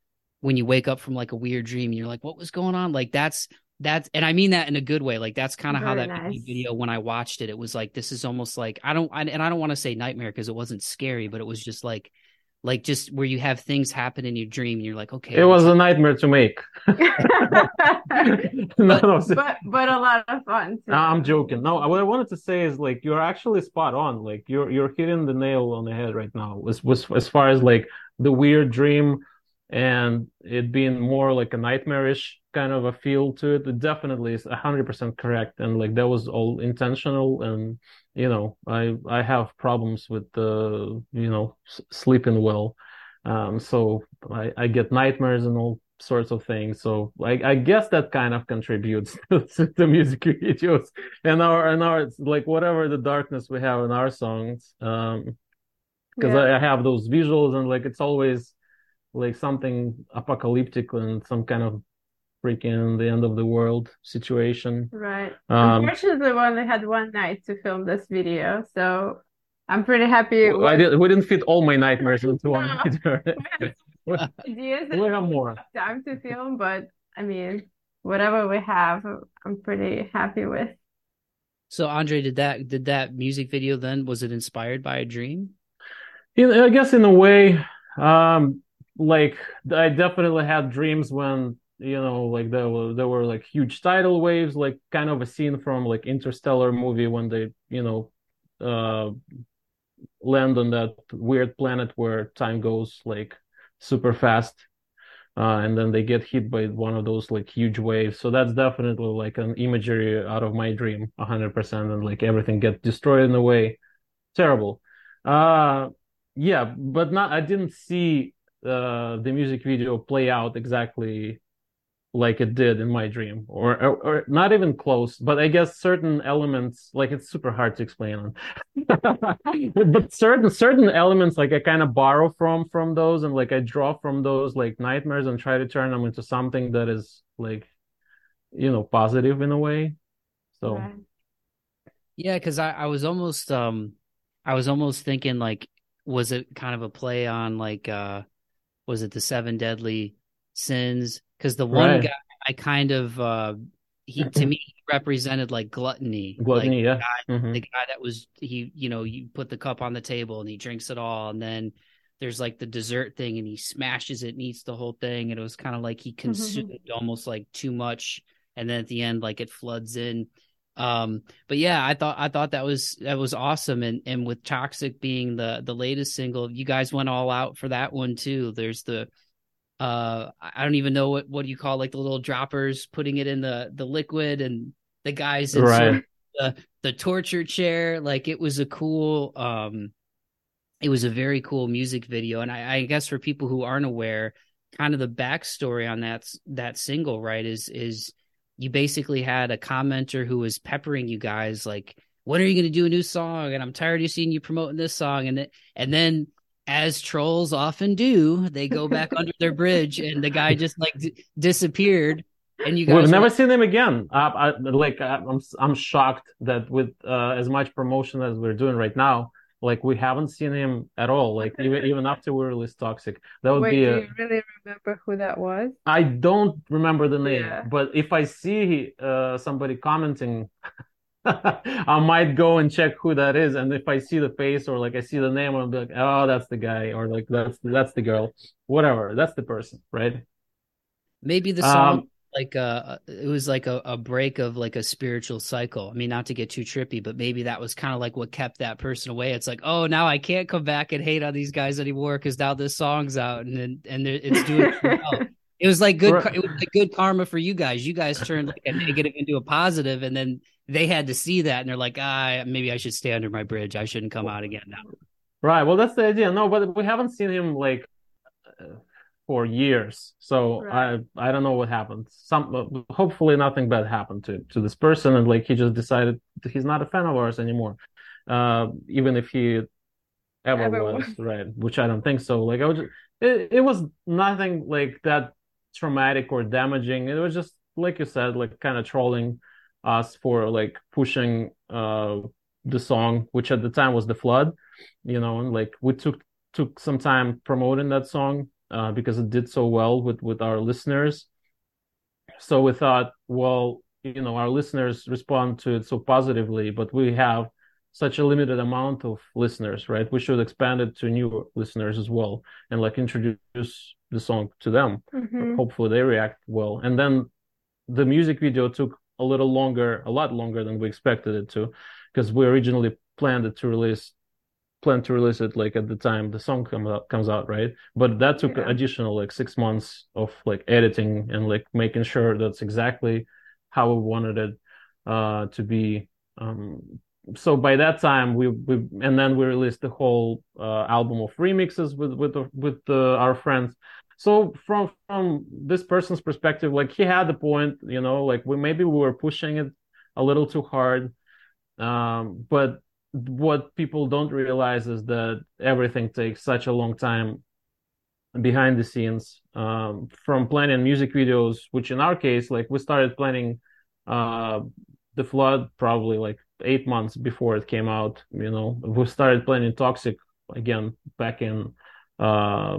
when you wake up from like a weird dream and you're like what was going on like that's that's and I mean that in a good way. Like that's kind of how that nice. video when I watched it, it was like this is almost like I don't I, and I don't want to say nightmare because it wasn't scary, but it was just like like just where you have things happen in your dream and you're like okay it was a nightmare to make. But, but, but a lot of fun too. i'm joking. No what i wanted to say is like you're actually spot on. Like you're you're hitting the nail on the head right now as, as, as far as like the weird dream and it being more like a nightmarish kind of a feel to it, it definitely is 100% correct. And like that was all intentional. And you know i i have problems with the you know s- sleeping well. Um so i i get nightmares and all sorts of things. So i i guess that kind of contributes to the music videos and our and our like whatever the darkness we have in our songs. Um because yeah. I, I have those visuals and like it's always like something apocalyptic and some kind of freaking the end of the world situation. Right. Um, Unfortunately, we only had one night to film this video, so I'm pretty happy. With... I did. We didn't fit all my nightmares into one video. we have more time to film, but I mean, whatever we have, I'm pretty happy with. So, Andrey, did that did that music video then was it inspired by a dream? I guess in a way. Um, like I definitely had dreams when you know like there were there were like huge tidal waves, like kind of a scene from like Interstellar movie when they you know uh land on that weird planet where time goes like super fast. Uh, and then they get hit by one of those like huge waves. So that's definitely like an imagery out of my dream, hundred percent, and like everything gets destroyed in a way. Terrible. Uh, yeah, but not. I didn't see uh, the music video play out exactly like it did in my dream or, or, or not even close but i guess certain elements like it's super hard to explain but certain certain elements like i kind of borrow from from those and like i draw from those like nightmares and try to turn them into something that is like you know positive in a way. So yeah because I, I was almost um i was almost thinking like was it kind of a play on like uh was it the seven deadly sins? Because the one right. guy I kind of uh he to me represented like gluttony. Gluttony, like yeah. The guy, mm-hmm. the guy that was he, you know, you put the cup on the table and he drinks it all, and then there's like the dessert thing and he smashes it and eats the whole thing, and it was kind of like he consumed mm-hmm. almost like too much, and then at the end like it floods in um but yeah i thought i thought that was that was awesome and and with toxic being the the latest single you guys went all out for that one too there's the uh i don't even know what what do you call like the little droppers putting it in the the liquid and the guys in right. the the torture chair like it was a cool um it was a very cool music video. And I, I guess for people who aren't aware, kind of the backstory on that that single, right, is is you basically had a commenter who was peppering you guys like, "When are you going to do a new song?" And I'm tired of seeing you promoting this song. And and then, as trolls often do, they go back under their bridge, and the guy just like d- disappeared. And you guys we've never seen him again. Uh, I, like I'm, I'm shocked that with uh, as much promotion as we're doing right now, like we haven't seen him at all. Like even even after we released Toxic, that would Wait, be. Do a, you really remember who that was? I don't remember the name, yeah. but if I see uh, somebody commenting, I might go and check who that is. And if I see the face or like I see the name, I'll be like, oh, that's the guy, or like that's that's the girl, whatever. That's the person, right? Maybe the song um, like a it was like a, a break of like a spiritual cycle. I mean, not to get too trippy, but maybe that was kind of like what kept that person away. It's like, oh, now I can't come back and hate on these guys anymore because now this song's out and and it's doing well. It was like good. It was like good karma for you guys. You guys turned like a negative into a positive, and then they had to see that, and they're like, ah, maybe I should stay under my bridge. I shouldn't come out again now. Right. Well, that's the idea. No, but we haven't seen him like for years. So right. I I don't know what happened. Some hopefully nothing bad happened to to this person, and like he just decided he's not a fan of ours anymore, uh, even if he ever, ever was, was, right? Which I don't think so. Like I was, it, it was nothing like that traumatic or damaging. It was just like you said, like kind of trolling us for like pushing uh the song, which at the time was the flood, you know, and like we took took some time promoting that song uh, because it did so well with with our listeners. So we thought, well, you know, our listeners respond to it so positively, but we have such a limited amount of listeners, right? We should expand it to new listeners as well, and like introduce the song to them. Mm-hmm. Hopefully, they react well. And then the music video took a little longer, a lot longer than we expected it to, because we originally planned it to release plan to release it like at the time the song comes out comes out right? But that took yeah. additional like six months of like editing and like making sure that's exactly how we wanted it uh to be. Um so by that time we we and then we released the whole uh, album of remixes with with with uh, our friends. So from from this person's perspective like he had the point you know like we maybe we were pushing it a little too hard um but what people don't realize is that everything takes such a long time behind the scenes um, from planning music videos which in our case like we started planning uh, the flood probably like eight months before it came out you know we started planning toxic again back in uh,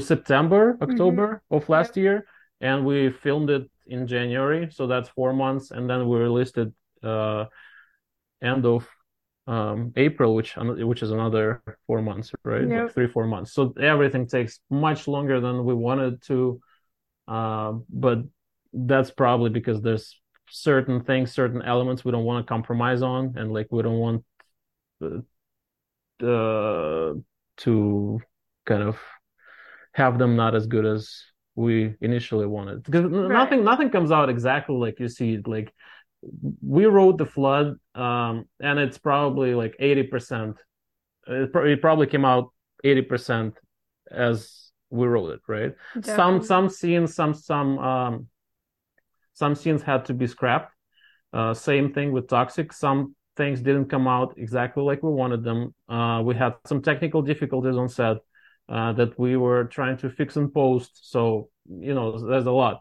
september october mm-hmm. of last year and we filmed it in january so that's four months and then we released it uh, end of um, April, which which is another four months, right? Yep. Like three four months. So everything takes much longer than we wanted to, uh, but that's probably because there's certain things, certain elements we don't want to compromise on, and like we don't want uh, uh, to kind of have them not as good as we initially wanted because right. nothing nothing comes out exactly like you see it like we wrote the flood um, and it's probably like 80% it, it probably came out 80% as we wrote it right? Definitely. some some scenes some some um, some scenes had to be scrapped. Uh, same thing with toxic. Some things didn't come out exactly like we wanted them. Uh, we had some technical difficulties on set uh, that we were trying to fix in post. So you know there's a lot.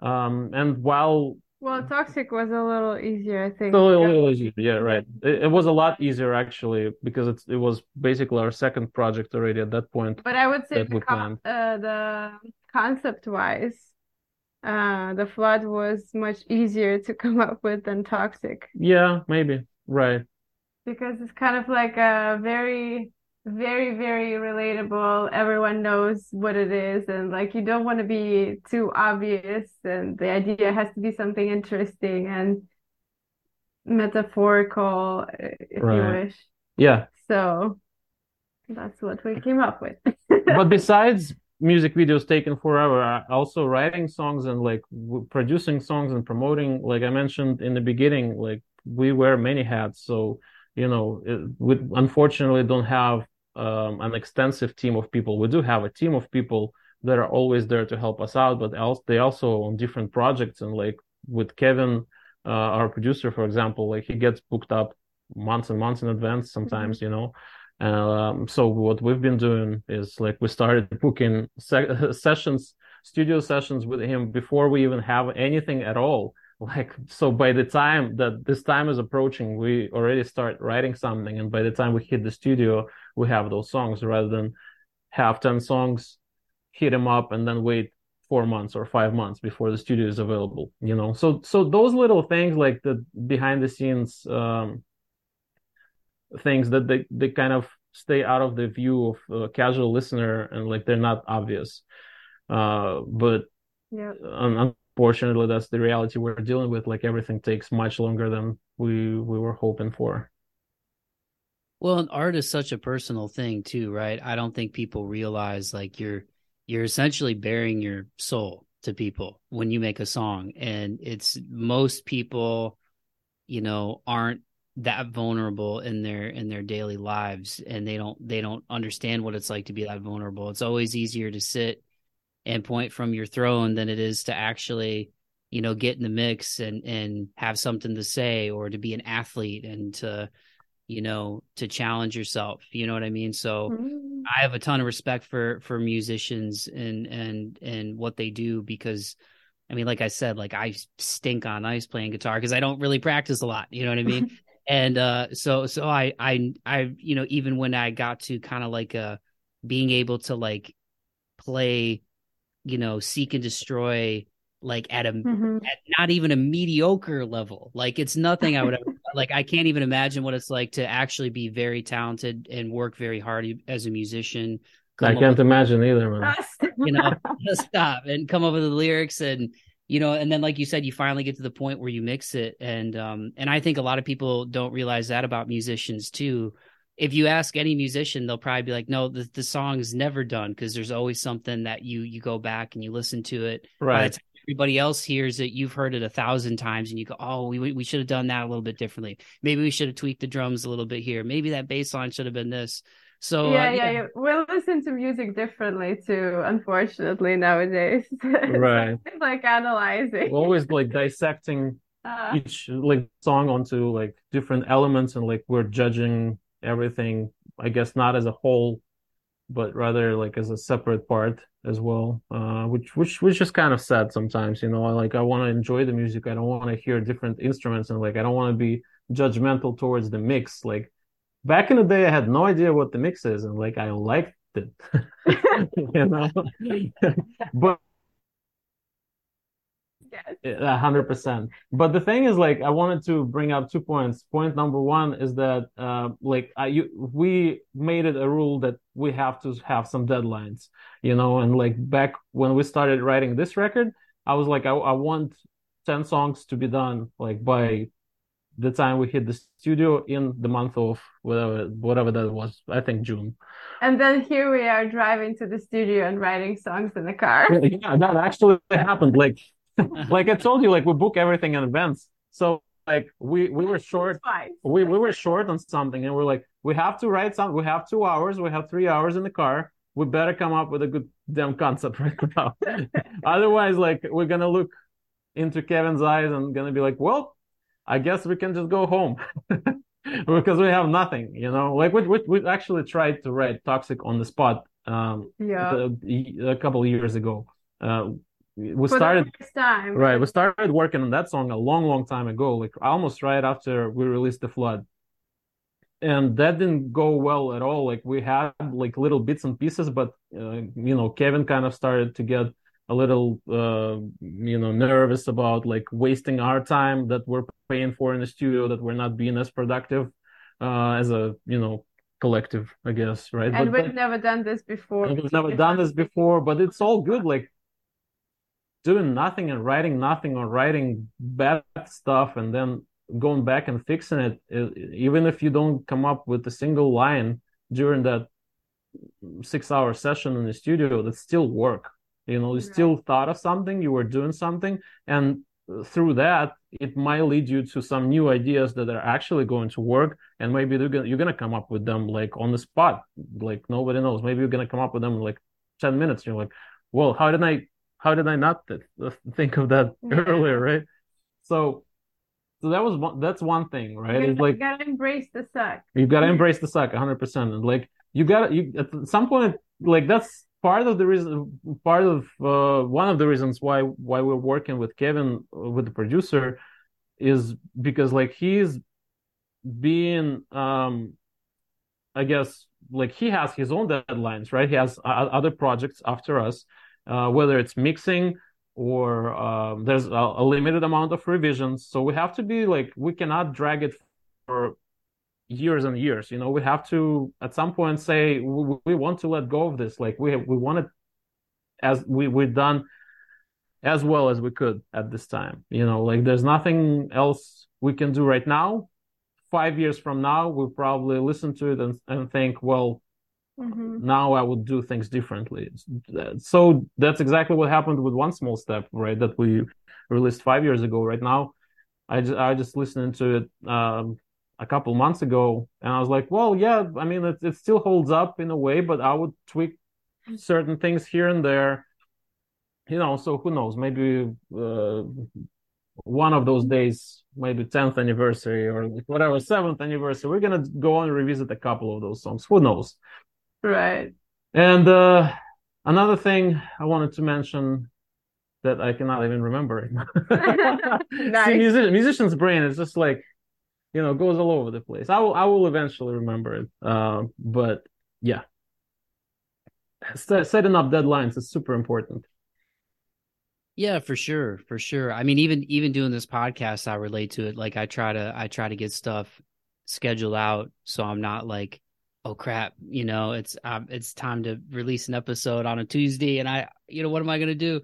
Um, and while well, Toxic was a little easier, I think. A little, easier, yeah, right. It, it, was a lot easier actually because it's it was basically our second project already at that point. But I would say the, con- uh, the concept wise, uh, the flood was much easier to come up with than Toxic. Yeah, maybe right. Because it's kind of like a very very very relatable. Everyone knows what it is and like you don't want to be too obvious and the idea has to be something interesting and metaphorical if right. you wish. Yeah. So that's what we came up with. But besides music videos taken forever uh, also writing songs and like producing songs and promoting like i mentioned in the beginning like we wear many hats. So you know it, we unfortunately don't have um, an extensive team of people. We do have a team of people that are always there to help us out, but also they also on different projects and like with Kevin, uh, our producer, for example, like he gets booked up months and months in advance sometimes, mm-hmm. you know. Um, so what we've been doing is like we started booking se- sessions, studio sessions with him before we even have anything at all. Like so, by the time that this time is approaching, we already start writing something, and by the time we hit the studio, we have those songs rather than have ten songs, hit them up, and then wait four months or five months before the studio is available. You know, so so those little things like the behind the scenes um, things that they, they kind of stay out of the view of a casual listener and like they're not obvious uh, but yeah. unfortunately that's the reality we're dealing with like everything takes much longer than we we were hoping for well and art is such a personal thing too right? I don't think people realize like you're you're essentially bearing your soul to people when you make a song. And it's most people you know aren't that vulnerable in their in their daily lives and they don't they don't understand what it's like to be that vulnerable. It's always easier to sit and point from your throne than it is to actually you know get in the mix and and have something to say or to be an athlete and to you know to challenge yourself you know what i mean so mm-hmm. i have a ton of respect for for musicians and and and what they do because I mean, like I said, like I stink on ice playing guitar because I don't really practice a lot. You know what I mean? and uh, so so I I I you know even when I got to kind of like uh being able to like play, you know, seek and destroy like at a mm-hmm. at not even a mediocre level. Like it's nothing I would ever like I can't even imagine what it's like to actually be very talented and work very hard as a musician. I can't imagine either, man. You know, stop and come up with the lyrics and you know and then like you said you finally get to the point where you mix it and um and i think a lot of people don't realize that about musicians too if you ask any musician they'll probably be like no the, the song is never done because there's always something that you you go back and you listen to it right everybody else hears it you've heard it a thousand times and you go oh we we should have done that a little bit differently maybe we should have tweaked the drums a little bit here maybe that bass line should have been this so yeah, uh, yeah, yeah, we'll listen to music differently too. Unfortunately, nowadays, right? like analyzing, We're always like dissecting uh, each like song onto like different elements, and like we're judging everything. I guess not as a whole, but rather like as a separate part as well. Uh, which which which is kind of sad sometimes. You know, like I want to enjoy the music. I don't want to hear different instruments, and like I don't want to be judgmental towards the mix. Like back in the day, I had no idea what the mix is, and like I liked it, you know. but a hundred percent. But the thing is, like, I wanted to bring up two points. Point number one is that, uh, like, I, you, we made it a rule that we have to have some deadlines, you know. And like back when we started writing this record, I was like, I, I want ten songs to be done, like by the time we hit the studio in the month of whatever whatever that was i think june and then here we are driving to the studio and writing songs in the car yeah that actually happened like like i told you like we book everything in advance. So like we we were short. we, we were short on something and we're like we have to write something we have two hours we have three hours in the car. We better come up with a good damn concept right now. Otherwise like we're gonna look into kevin's eyes and gonna be like well I guess we can just go home because we have nothing, you know. Like we, we we actually tried to write "Toxic" on the spot, um, yeah, a, a couple of years ago. Uh, we For started time. right. We started working on that song a long, long time ago, like almost right after we released the flood, and that didn't go well at all. Like we had like little bits and pieces, but uh, you know, Kevin kind of started to get a little uh, you know nervous about like wasting our time that we're paying for in the studio that we're not being as productive uh, as a you know collective i guess right and but, we've never done this before we've never done this before but it's all good like doing nothing and writing nothing or writing bad stuff and then going back and fixing it even if you don't come up with a single line during that six hour session in the studio that's still work. You know you still thought of something you were doing something and through that it might lead you to some new ideas that are actually going to work and maybe gonna, you're going to come up with them like on the spot like nobody knows. Maybe you're going to come up with them in like 10 minutes you're like well how did i how did i not th- think of that yeah. earlier right? So so that was one that's one thing right? You it's like you gotta embrace the suck. You gotta embrace the suck 100% and like you gotta you at some point like that's part of the reason part of uh, one of the reasons why why we're working with kevin uh, with the producer is because like he's being um i guess like he has his own deadlines right? He has uh, other projects after us uh, whether it's mixing or um, there's a, a, limited amount of revisions. So we have to be like we cannot drag it for years and years you know? We have to at some point say we, we want to let go of this. Like we we want it as we we've done as well as we could at this time you know? Like there's nothing else we can do right now. Five years from now we'll probably listen to it and, and think well mm-hmm. now i would do things differently so that's exactly what happened with one small step right that we released five years ago right now i just i just listened to it um, a couple months ago, and I was like, well, yeah, I mean, it, it still holds up in a way, but I would tweak certain things here and there. You know, so who knows? Maybe uh, one of those days, maybe 10th anniversary or whatever, 7th anniversary, we're going to go and revisit a couple of those songs. Who knows? Right. And uh, another thing I wanted to mention that I cannot even remember. nice. See, music, musician's brain is just like you know goes all over the place. I will I will eventually remember it. Uh, but yeah, setting up deadlines is super important. Yeah, for sure, for sure. I mean, even even doing this podcast, I relate to it. Like I try to I try to get stuff scheduled out so I'm not like, oh crap, you know, it's um, it's time to release an episode on a Tuesday, and I, you know, what am I gonna do?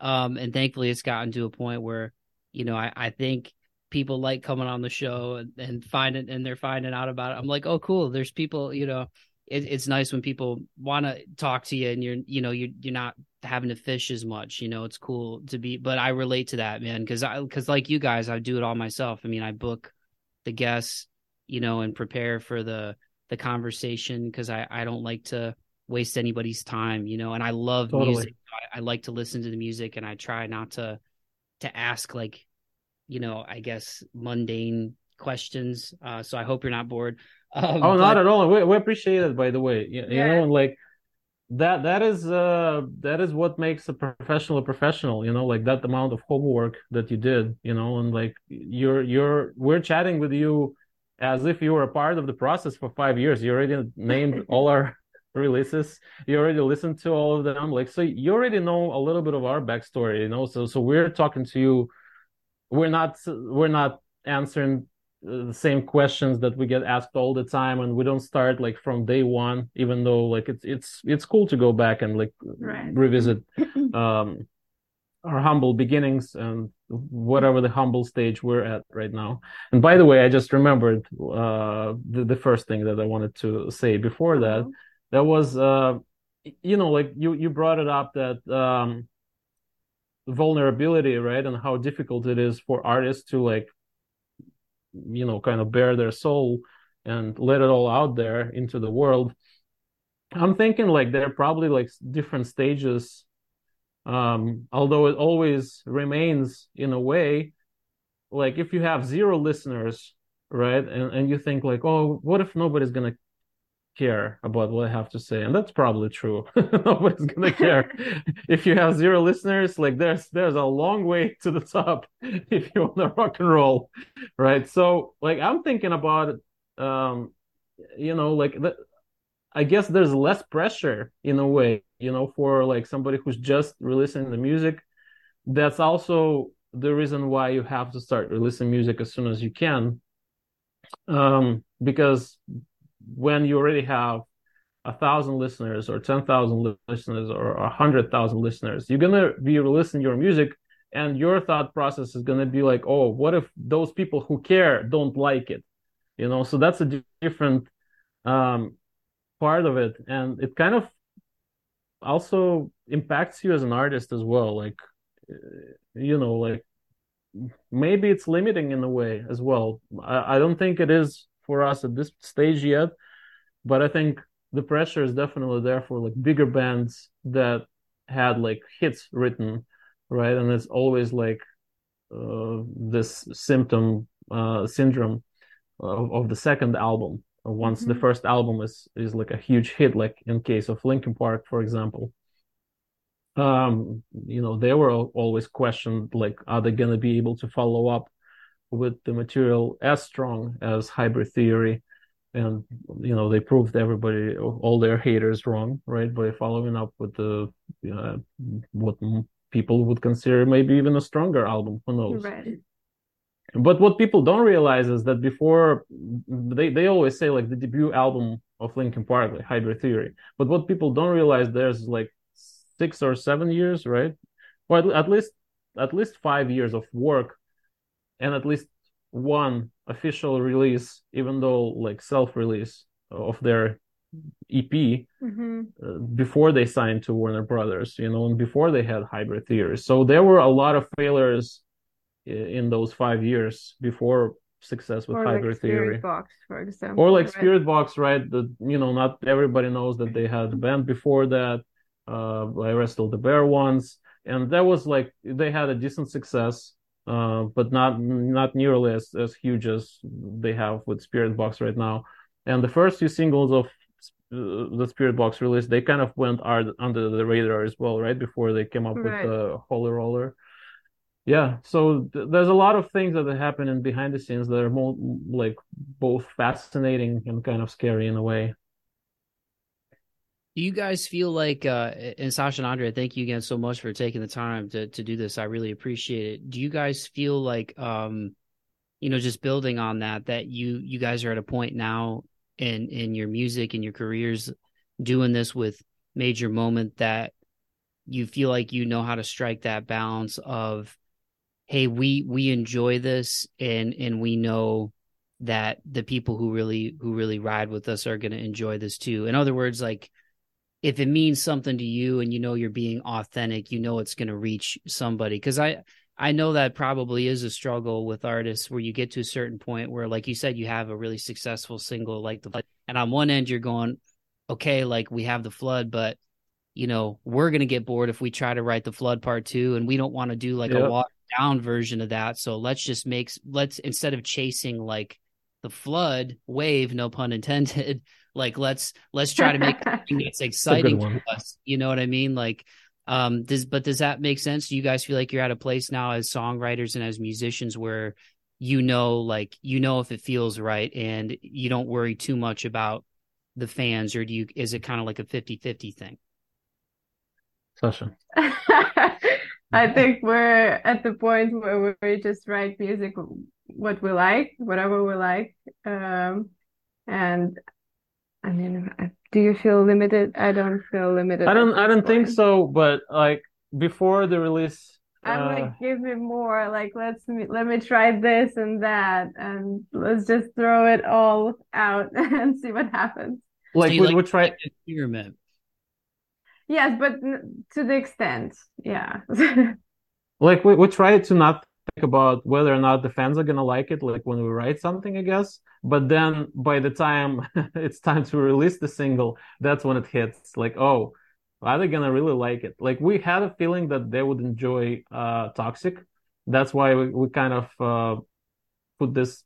Um, and thankfully, it's gotten to a point where, you know, I I think people like coming on the show and, and finding and they're finding out about it. I'm like, oh, cool. There's people, you know, it, it's nice when people want to talk to you and you're, you know, you're you're not having to fish as much. You know, it's cool to be. But I relate to that, man, because I because like you guys, I do it all myself. I mean, I book the guests, you know, and prepare for the the conversation because I I don't like to waste anybody's time, you know. And I love totally. music. I, I like to listen to the music, and I try not to to ask like you know, I guess mundane questions. Uh, so I hope you're not bored. Um, oh, but... not at all. We, we appreciate it, by the way. You, yeah. you know, like that. That is uh, that is what makes a professional a professional. You know, like that amount of homework that you did. You know, and like you're you're we're chatting with you as if you were a part of the process for five years. You already named all our releases. You already listened to all of them. Like so, you already know a little bit of our backstory. You know, so so we're talking to you we're not we're not answering uh, the same questions that we get asked all the time and we don't start like from day one even though like it's it's it's cool to go back and like right. revisit um our humble beginnings and whatever the humble stage we're at right now. And by the way i just remembered uh the, the first thing that i wanted to say before that. Uh-huh. that was uh you know like you you brought it up that um vulnerability right and how difficult it is for artists to like you know kind of bare their soul and let it all out there into the world. I'm thinking like there are probably like different stages um although it always remains in a way like if you have zero listeners right and, and you think like oh what if nobody's gonna care about what I have to say, and that's probably true. Nobody's gonna care if you have zero listeners. Like there's there's a long way to the top if you want to rock and roll, right? So like I'm thinking about, um, you know, like the, I guess there's less pressure in a way, you know, for like somebody who's just releasing the music. That's also the reason why you have to start releasing music as soon as you can um because when you already have a thousand listeners or 10,000 listeners or a hundred thousand listeners, you're going to be releasing your music and your thought process is going to be like, oh, what if those people who care don't like it? You know, so that's a different um, part of it. And it kind of also impacts you as an artist as well. Like, you know, like maybe it's limiting in a way as well. I, I don't think it is for us at this stage yet, but I think the pressure is definitely there for like bigger bands that had like hits written, right? And it's always like uh, this symptom uh, syndrome of, of, the second album. Once mm-hmm. the first album is is like a huge hit, like in case of Linkin Park, for example, um, you know, they were always questioned, like, are they going to be able to follow up with the material as strong as Hybrid Theory? And, you know, they proved everybody, all their haters wrong, right? By following up with the, uh, what people would consider maybe even a stronger album. Who knows? Right. But what people don't realize is that before they, they always say like the debut album of Linkin Park, like Hybrid Theory. But what people don't realize there's like six or seven years, right? Or at least at least five years of work, and at least one official release, even though like self-release of their EP mm-hmm. uh, before they signed to Warner Brothers, you know, and before they had Hybrid Theory. So there were a lot of failures in those five years before success with or Hybrid like Theory. Box, for example. Or like right? Spiritbox, right? That you know, not everybody knows that they had a band before that. Uh, I wrestled the bear once, and that was like they had a decent success, uh, but not not nearly as as huge as they have with Spiritbox right now. And the first few singles of uh, the Spiritbox release, they kind of went under the radar as well, right before they came up right. with the Holy Roller. Yeah, so th- there's a lot of things that are happening behind the scenes that are more like both fascinating and kind of scary in a way. Do you guys feel like, uh, and Sasha and Andrey, thank you again so much for taking the time to to do this. I really appreciate it. Do you guys feel like, um, you know, just building on that, that you you guys are at a point now in in your music and your careers, doing this with Major Moment that you feel like you know how to strike that balance of, hey, we we enjoy this and and we know that the people who really who really ride with us are going to enjoy this too. In other words, like if it means something to you and you know you're being authentic, you know it's going to reach somebody. Because I I know that probably is a struggle with artists where you get to a certain point where, like you said, you have a really successful single like the flood. and on one end you're going, okay, like we have the flood, but you know we're going to get bored if we try to write the flood part two, and we don't want to do like yep. a watered down version of that. So let's just make let's instead of chasing like the flood wave, no pun intended like let's let's try to make something that's exciting to us. You know what I mean? Like um does but does that make sense? Do you guys feel like you're at a place now as songwriters and as musicians where you know like you know if it feels right and you don't worry too much about the fans or do you is it kind of like a 50-50 thing? Sasha. I think we're at the point where we just write music what we like, whatever we like. Um, and I mean, do you feel limited? I don't feel limited. I don't. I don't think so. But like before the release, I'm uh, like, give me more. Like, let's let me try this and that, and let's just throw it all out and see what happens. Like, so we, like we try experiment. Yes, but to the extent, yeah. like we we try to not think about whether or not the fans are gonna like it, like when we write something, I guess. But then by the time it's time to release the single, that's when it hits. Like, oh, are they gonna really like it? Like we had a feeling that they would enjoy uh, Toxic. That's why we, we kind of uh, put this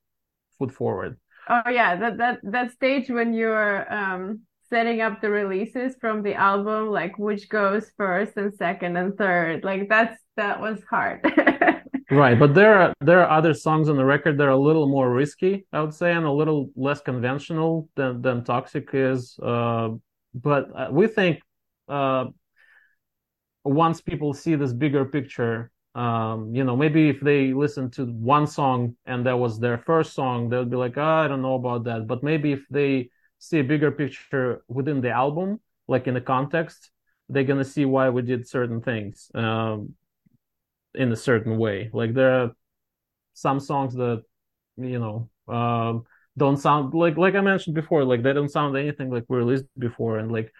foot forward. Oh yeah, that that that stage when you're um setting up the releases from the album, like which goes first and second and third. Like that's that was hard. right but there are there are other songs on the record that are a little more risky i would say and a little less conventional than than toxic is uh, but uh, we think uh, once people see this bigger picture um, you know maybe if they listen to one song and that was their first song they'll be like oh, i don't know about that but maybe if they see a bigger picture within the album like in the context they're gonna see why we did certain things um, in a certain way. Like there are some songs that you know um, don't sound like like I mentioned before. Like they don't sound anything like we released before, and like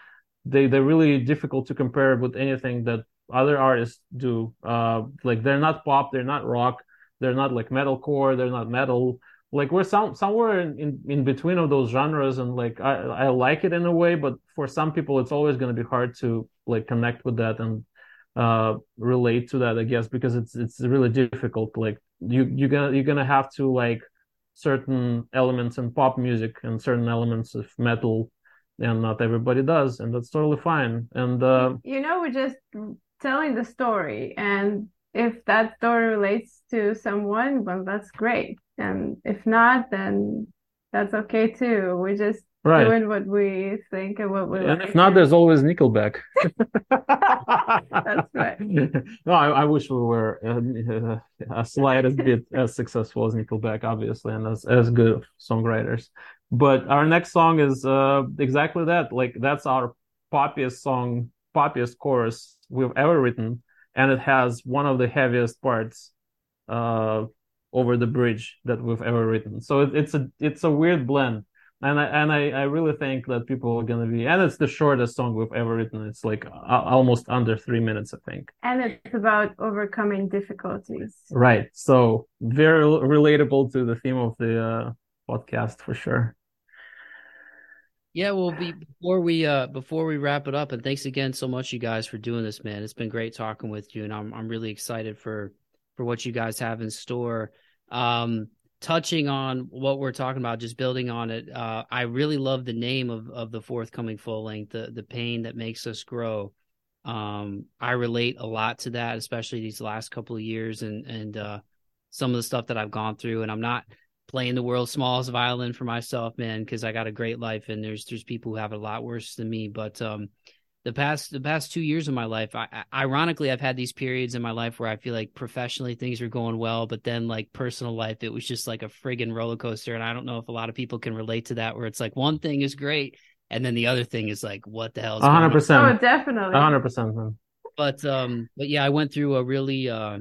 they they're really difficult to compare with anything that other artists do. Uh, like they're not pop, they're not rock, they're not like metalcore, they're not metal. Like we're some somewhere in, in, in between of those genres, and like I I like it in a way, but for some people it's always going to be hard to like connect with that and uh relate to that, I guess, because it's it's really difficult. Like you you're gonna you're gonna have to like certain elements in pop music and certain elements of metal and not everybody does and that's totally fine and uh, you know we're just telling the story and if that story relates to someone well that's great and if not then that's okay too we're just right. doing what we think and what we and like if not there's always nickelback that's right no I, I, wish we were uh, a slight bit as successful as nickelback obviously and as, as good songwriters but our next song is uh, exactly that. Like that's our poppiest song, poppiest chorus we've ever written, and it has one of the heaviest parts uh, over the bridge that we've ever written. So it, it's a it's a weird blend, and I and I, I really think that people are gonna be, and it's the shortest song we've ever written. It's like almost under three minutes, I think. And it's about overcoming difficulties. Right. So very relatable to the theme of the uh, podcast for sure. Yeah, well, be, before we uh before we wrap it up, and thanks again so much, you guys, for doing this, man. It's been great talking with you, and I'm I'm really excited for for what you guys have in store. Um, touching on what we're talking about, just building on it. Uh, I really love the name of of the forthcoming full length, the the pain that makes us grow. Um, I relate a lot to that, especially these last couple of years, and and uh, some of the stuff that I've gone through, and I'm not playing the world's smallest violin for myself, man, because I got a great life and there's there's people who have it a lot worse than me. But um, the past the past two years of my life, I, I, ironically, I've had these periods in my life where I feel like professionally things are going well, but then like personal life, it was just like a friggin' roller coaster. And I don't know if a lot of people can relate to that, where it's like one thing is great, and then the other thing is like, what the hell? One hundred percent. Oh, definitely. One hundred percent. But um, but yeah, I went through a really uh a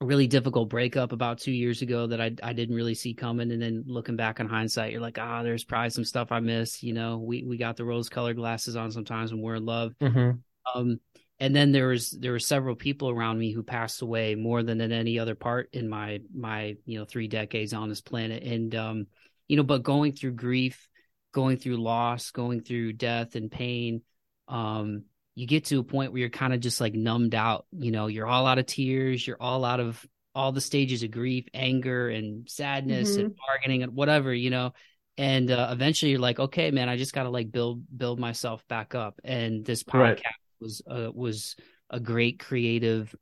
really difficult breakup about two years ago that I I didn't really see coming. And then looking back on hindsight, you're like, ah, oh, there's probably some stuff I missed. You know, we we got the rose colored glasses on sometimes when we're in love. Mm-hmm. Um, and then there was there were several people around me who passed away more than in any other part in my my you know three decades on this planet. And um, you know, but going through grief, going through loss, going through death and pain, um, you get to a point where you're kind of just like numbed out. You know, you're all out of tears, you're all out of all the stages of grief, anger, and sadness, mm-hmm. and bargaining, and whatever. You know, and uh, eventually you're like, okay, man, I just got to like build build myself back up. And this podcast right. was uh, was a great creative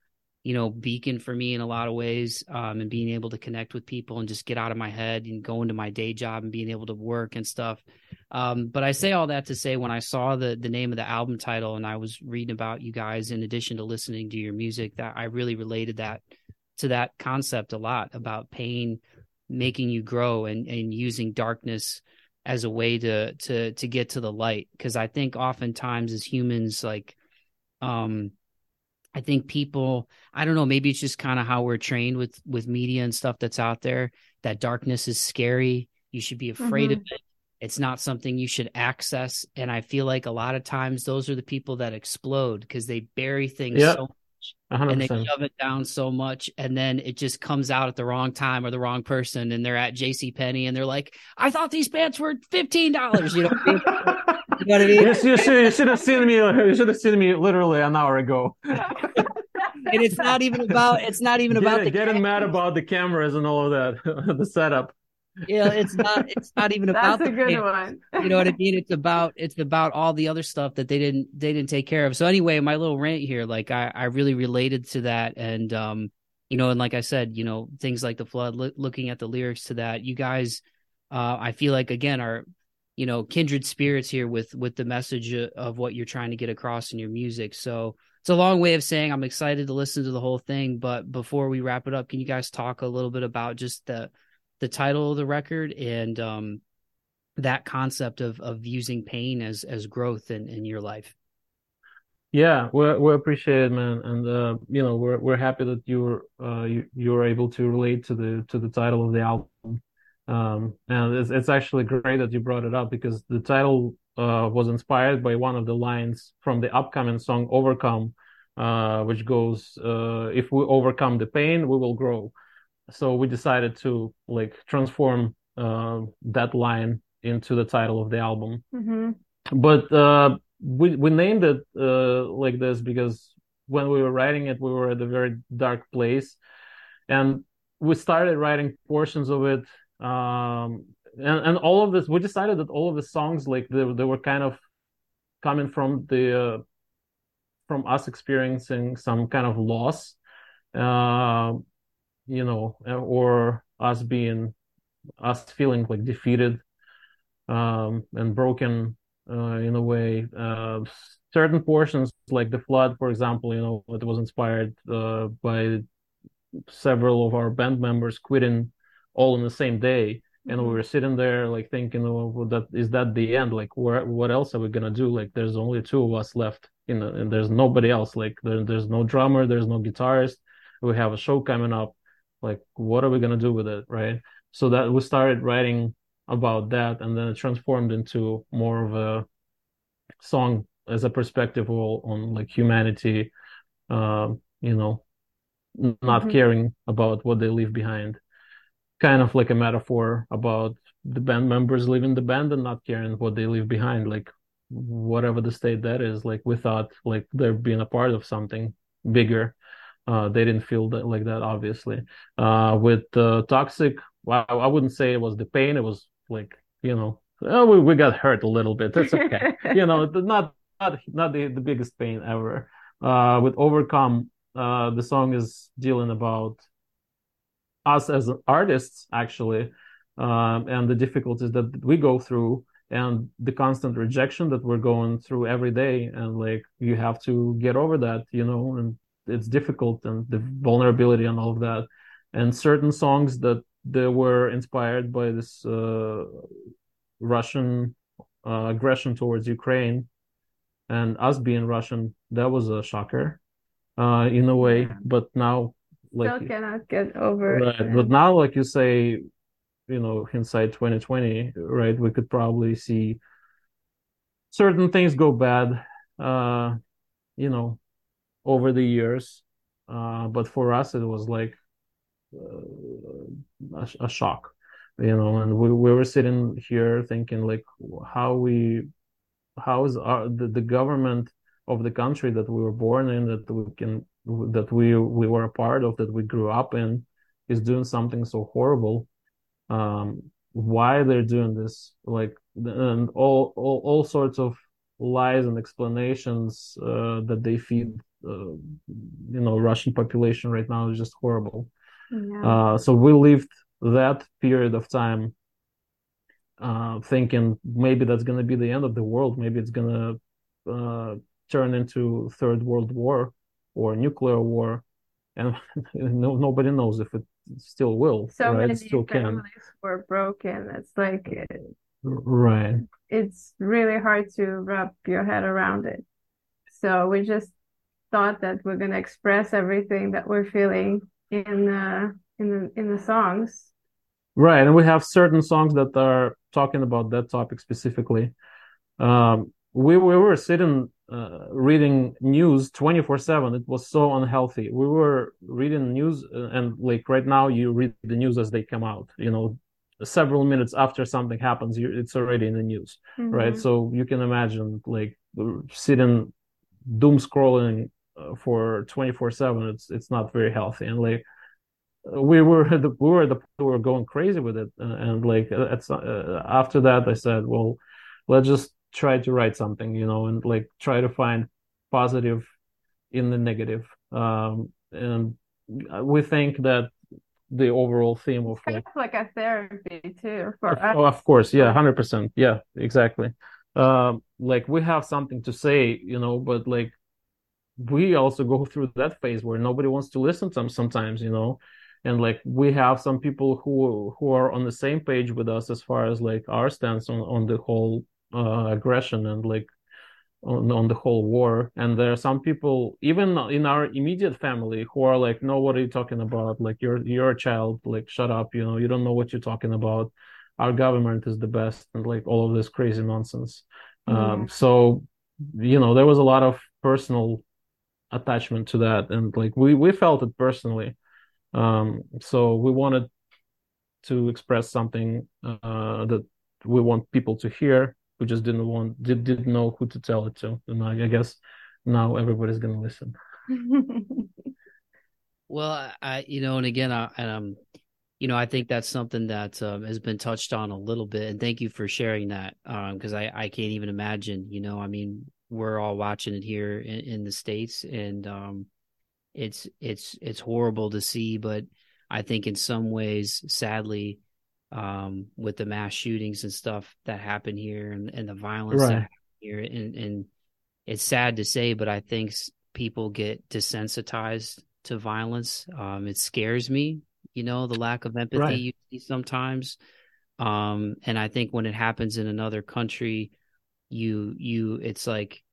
you know, beacon for me in a lot of ways, um, and being able to connect with people and just get out of my head and go into my day job and being able to work and stuff. Um, but I say all that to say when I saw the the name of the album title and I was reading about you guys, in addition to listening to your music, that I really related that to that concept a lot about pain making you grow and and using darkness as a way to to to get to the light. Because I think oftentimes as humans, like, um I think people, I don't know, maybe it's just kind of how we're trained with with media and stuff that's out there. That darkness is scary. You should be afraid mm-hmm. of it. It's not something you should access. And I feel like a lot of times those are the people that explode because they bury things yep. so much 100%. and they shove it down so much, and then it just comes out at the wrong time or the wrong person, and they're at J.C. Penney and they're like, "I thought these pants were fifteen dollars." You know. You know what I mean? Yes, you should, you should have seen me. You should have seen me literally an hour ago. and it's not even about. It's not even Get, about the getting mad about the cameras and all of that, the setup. Yeah, it's not. It's not even about. That's a good one. you know what I mean? It's about. It's about all the other stuff that they didn't. They didn't take care of. So anyway, my little rant here, like I, I really related to that, and um, you know, and like I said, you know, things like the flood. Lo- looking at the lyrics to that, you guys, uh, I feel like again are you know kindred spirits here with with the message of what you're trying to get across in your music so it's a long way of saying i'm excited to listen to the whole thing but before we wrap it up can you guys talk a little bit about just the the title of the record and um that concept of of using pain as as growth in in your life. Yeah we we appreciate it man. And uh you know we're we're happy that you're uh you you're able to relate to the to the title of the album. Um, and it's, it's actually great that you brought it up because the title uh, was inspired by one of the lines from the upcoming song Overcome, uh, which goes, uh, If we overcome the pain, we will grow. So we decided to like transform uh, that line into the title of the album. Mm-hmm. But uh, we we named it uh, like this because when we were writing it, we were at a very dark place, and we started writing portions of it. Um, and, and all of this, we decided that all of the songs, like they, they were kind of coming from the uh, from us experiencing some kind of loss, uh, you know, or us being us feeling like defeated um, and broken uh, in a way. Uh, certain portions, like the flood, for example, you know, it was inspired uh, by several of our band members quitting all in the same day and we mm-hmm. were sitting there like thinking oh that is that the end? Like where, what else are we gonna do? Like there's only two of us left you know and there's nobody else. Like there, there's no drummer there's no guitarist. We have a show coming up like what are we gonna do with it right? So that we started writing about that and then it transformed into more of a song as a perspective on, on like humanity uh, you know not mm-hmm. caring about what they leave behind. Kind of like a metaphor about the band members leaving the band and not caring what they leave behind like whatever the state that is like we thought like they're being a part of something bigger uh, they didn't feel that like that obviously. Uh, with uh, toxic well, I wouldn't say it was the pain it was like you know oh, we, we got hurt a little bit it's okay. You know not not not the, the biggest pain ever. Uh, with overcome uh, the song is dealing about us as artists actually um, and the difficulties that we go through and the constant rejection that we're going through every day and like you have to get over that you know and it's difficult and the vulnerability and all of that. And certain songs that they were inspired by this uh, russian uh, aggression towards ukraine and us being russian that was a shocker uh, in a way. But now like still cannot get over right. it. but now like you say you know hindsight 2020 right we could probably see certain things go bad uh you know over the years uh but for us it was like uh, a, a shock you know and we, we were sitting here thinking like how we how is our the, the government of the country that we were born in that we can that we we were a part of that we grew up in is doing something so horrible. Um why they're doing this like and all all, all sorts of lies and explanations uh, that they feed you know russian population right now is just horrible yeah. uh, so we lived that period of time uh, thinking maybe that's going to be the end of the world maybe it's going to uh, turn into third world war or nuclear war, and no, nobody knows if it still will. So right? many still families can. were broken. It's like right. It's really hard to wrap your head around it. So we just thought that we're gonna express everything that we're feeling in uh, in the in the songs. Right, and we have certain songs that are talking about that topic specifically. Um, we we were sitting uh, reading news 24 7 it was so unhealthy we were reading news uh, and like right now you read the news as they come out you know several minutes after something happens you, it's already in the news mm-hmm. right so you can imagine like sitting doom scrolling for 24 7 it's it's not very healthy and like we were the we were the we were going crazy with it and, and like it's uh, after that i said well let's just try to write something, you know, and like try to find positive in the negative. Um, and we think that the overall theme of like, like a therapy too for us. Oh, of course, yeah, hundred percent, yeah, exactly. Um, like we have something to say, you know, but like we also go through that phase where nobody wants to listen to them sometimes, you know, and like we have some people who who are on the same page with us as far as like our stance on on the whole uh, aggression and like on, on the whole war. And there are some people even in our immediate family who are like no what are you talking about? Like you're you're a child. Like shut up you know? You don't know what you're talking about. Our government is the best and like all of this crazy nonsense. Um, yeah. um so you know there was a lot of personal attachment to that and like we we felt it personally Um, so we wanted to express something uh, that we want people to hear. We just didn't want did, didn't know who to tell it to, and I, I guess now everybody's gonna listen. well, I you know, and again, I um, you know, I think that's something that um, has been touched on a little bit, and thank you for sharing that because um, I I can't even imagine. You know, I mean, we're all watching it here in, in the states, and um, it's it's it's horrible to see, but I think in some ways, sadly, um, with the mass shootings and stuff that happen here and, and the violence right. here, and, and it's sad to say, but I think people get desensitized to violence. Um, it scares me, you know, the lack of empathy right. you see sometimes. Um, and I think when it happens in another country, you you it's like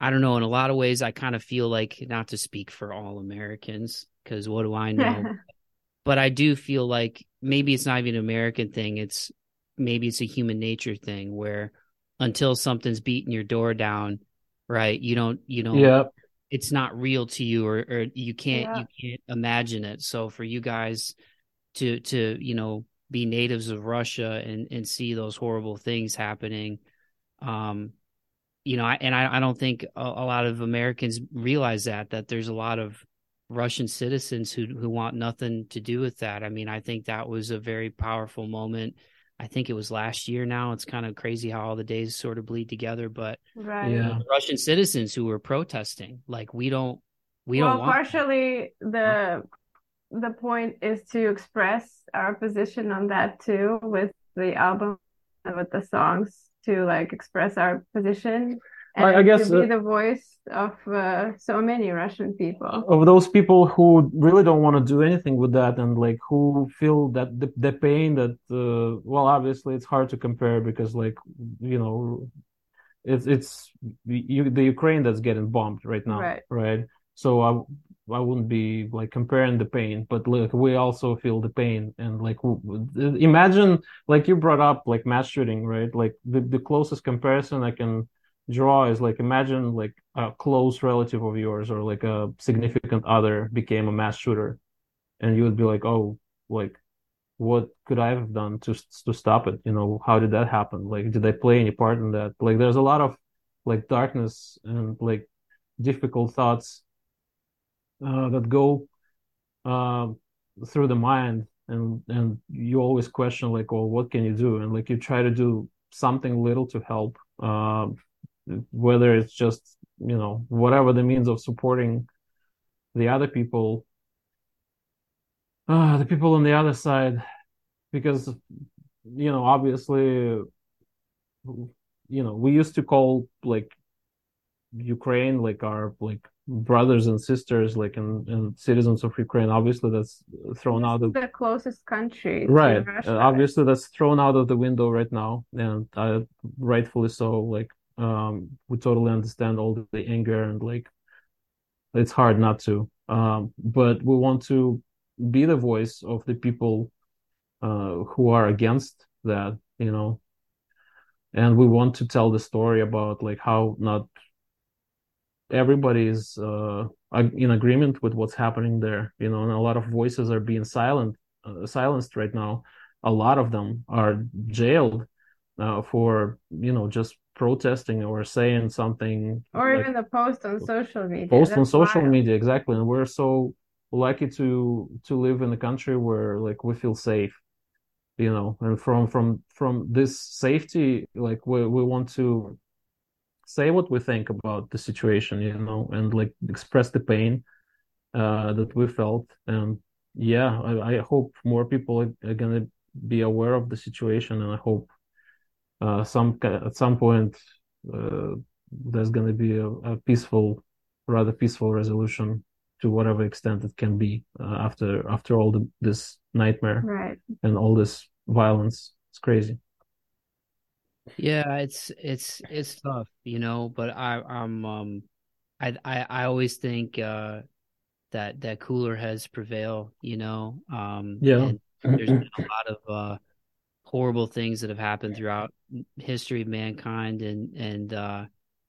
I don't know. In a lot of ways, I kind of feel like not to speak for all Americans because what do I know? but I do feel like maybe it's not even an American thing. It's maybe it's a human nature thing where until something's beating your door down, right? You don't, you don't, yeah. it's not real to you or, or you can't, yeah. you can't imagine it. So for you guys to, to, you know, be natives of Russia and, and see those horrible things happening, um, you know, I, and I, I don't think a, a, lot of Americans realize that that there's a lot of Russian citizens who who want nothing to do with that. I mean, I think that was a very powerful moment. I think it was last year. Now it's kind of crazy how all the days sort of bleed together, but right. yeah. Russian citizens who were protesting, like we don't, we well, don't. Well, partially the the point is to express our position on that too with the album and with the songs to like express our position and I, I guess to be uh, the voice of uh, so many Russian people of those people who really don't want to do anything with that and like who feel that the, the pain that uh, well obviously it's hard to compare because like you know it's it's you, the Ukraine that's getting bombed right now right, right? so I I wouldn't be like comparing the pain, but like we also feel the pain and like imagine like you brought up like mass shooting, right? Like the, the closest comparison I can draw is like imagine like a close relative of yours or like a significant other became a mass shooter, and you would be like, oh, like what could I have done to to stop it? You know, how did that happen? Like, did I play any part in that? Like, there's a lot of like darkness and like difficult thoughts uh, that go uh, through the mind and and you always question like well what can you do? And like you try to do something little to help uh, whether it's just you know whatever the means of supporting the other people uh, the people on the other side. Because you know obviously you know we used to call like ukraine like our like brothers and sisters like and, and citizens of Ukraine obviously that's thrown this out of the closest country right. Obviously that's thrown out of the window right now and uh, rightfully so like um we totally understand all the, the anger and like it's hard not to. Um but we want to be the voice of the people uh who are against that you know? And we want to tell the story about like how not everybody is uh, in agreement with what's happening there you know and a lot of voices are being silent uh, silenced right now. A lot of them are jailed uh, for you know just protesting or saying something or like, even the post on social media. Post That's on social wild. media exactly. And we're so lucky to to live in a country where like we feel safe you know and from from from this safety like we, we want to say what we think about the situation, you know, and like express the pain uh, that we felt. And yeah, I, I hope more people are, gonna be aware of the situation, and I hope uh, some at some point uh, there's gonna be a, a, peaceful, rather peaceful resolution to whatever extent it can be uh, after after all the, this nightmare right. and all this violence. It's crazy. Yeah, it's it's it's tough, you know, but I I'm um I I, I always think uh that that cooler heads prevail, you know. Um yeah. there's been a lot of uh horrible things that have happened throughout history of mankind and and uh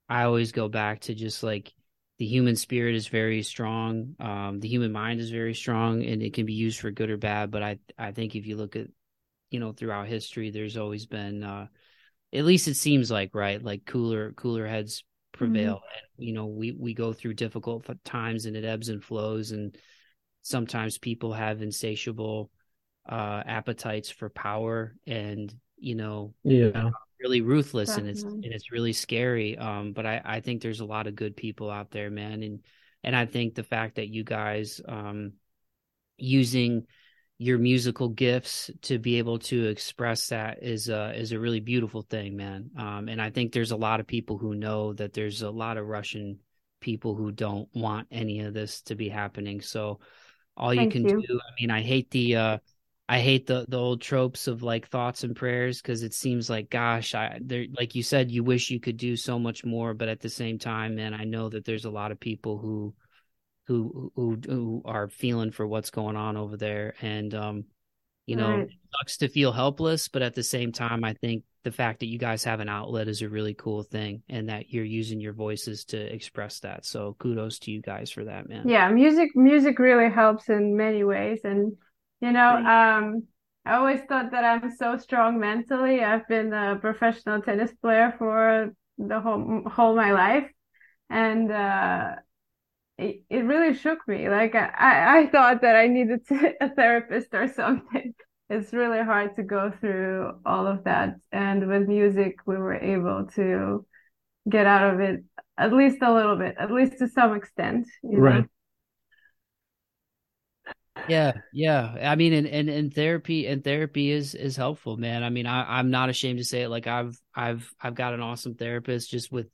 I always go back to just like the human spirit is very strong. Um, the human mind is very strong, and it can be used for good or bad. But I I think if you look at you know throughout history, there's always been uh, at least it seems like right like cooler cooler heads prevail. Mm-hmm. And, you know we we go through difficult times, and it ebbs and flows, and sometimes people have insatiable uh, appetites for power, and you know yeah really ruthless Definitely. and it's and it's really scary um but i i think there's a lot of good people out there man and and i think the fact that you guys um using your musical gifts to be able to express that is a is a really beautiful thing man um and i think there's a lot of people who know that there's a lot of russian people who don't want any of this to be happening so all you Thank can you. do i mean i hate the uh I hate the the old tropes of like thoughts and prayers because it seems like gosh, I there like you said, you wish you could do so much more, but at the same time, man, I know that there's a lot of people who who who who are feeling for what's going on over there, and um, you know, right. it sucks to feel helpless, but at the same time, I think the fact that you guys have an outlet is a really cool thing, and that you're using your voices to express that. So kudos to you guys for that, man. Yeah, music music really helps in many ways, and you know, um, I always thought that I'm so strong mentally. I've been a professional tennis player for the whole whole my life, and uh, it, it really shook me. Like I, I thought that I needed to, a therapist or something. It's really hard to go through all of that, and with music, we were able to get out of it at least a little bit, at least to some extent. right. Know? yeah yeah i mean and, and and therapy and therapy is is helpful man i mean I, i'm not ashamed to say it like i've i've i've got an awesome therapist just with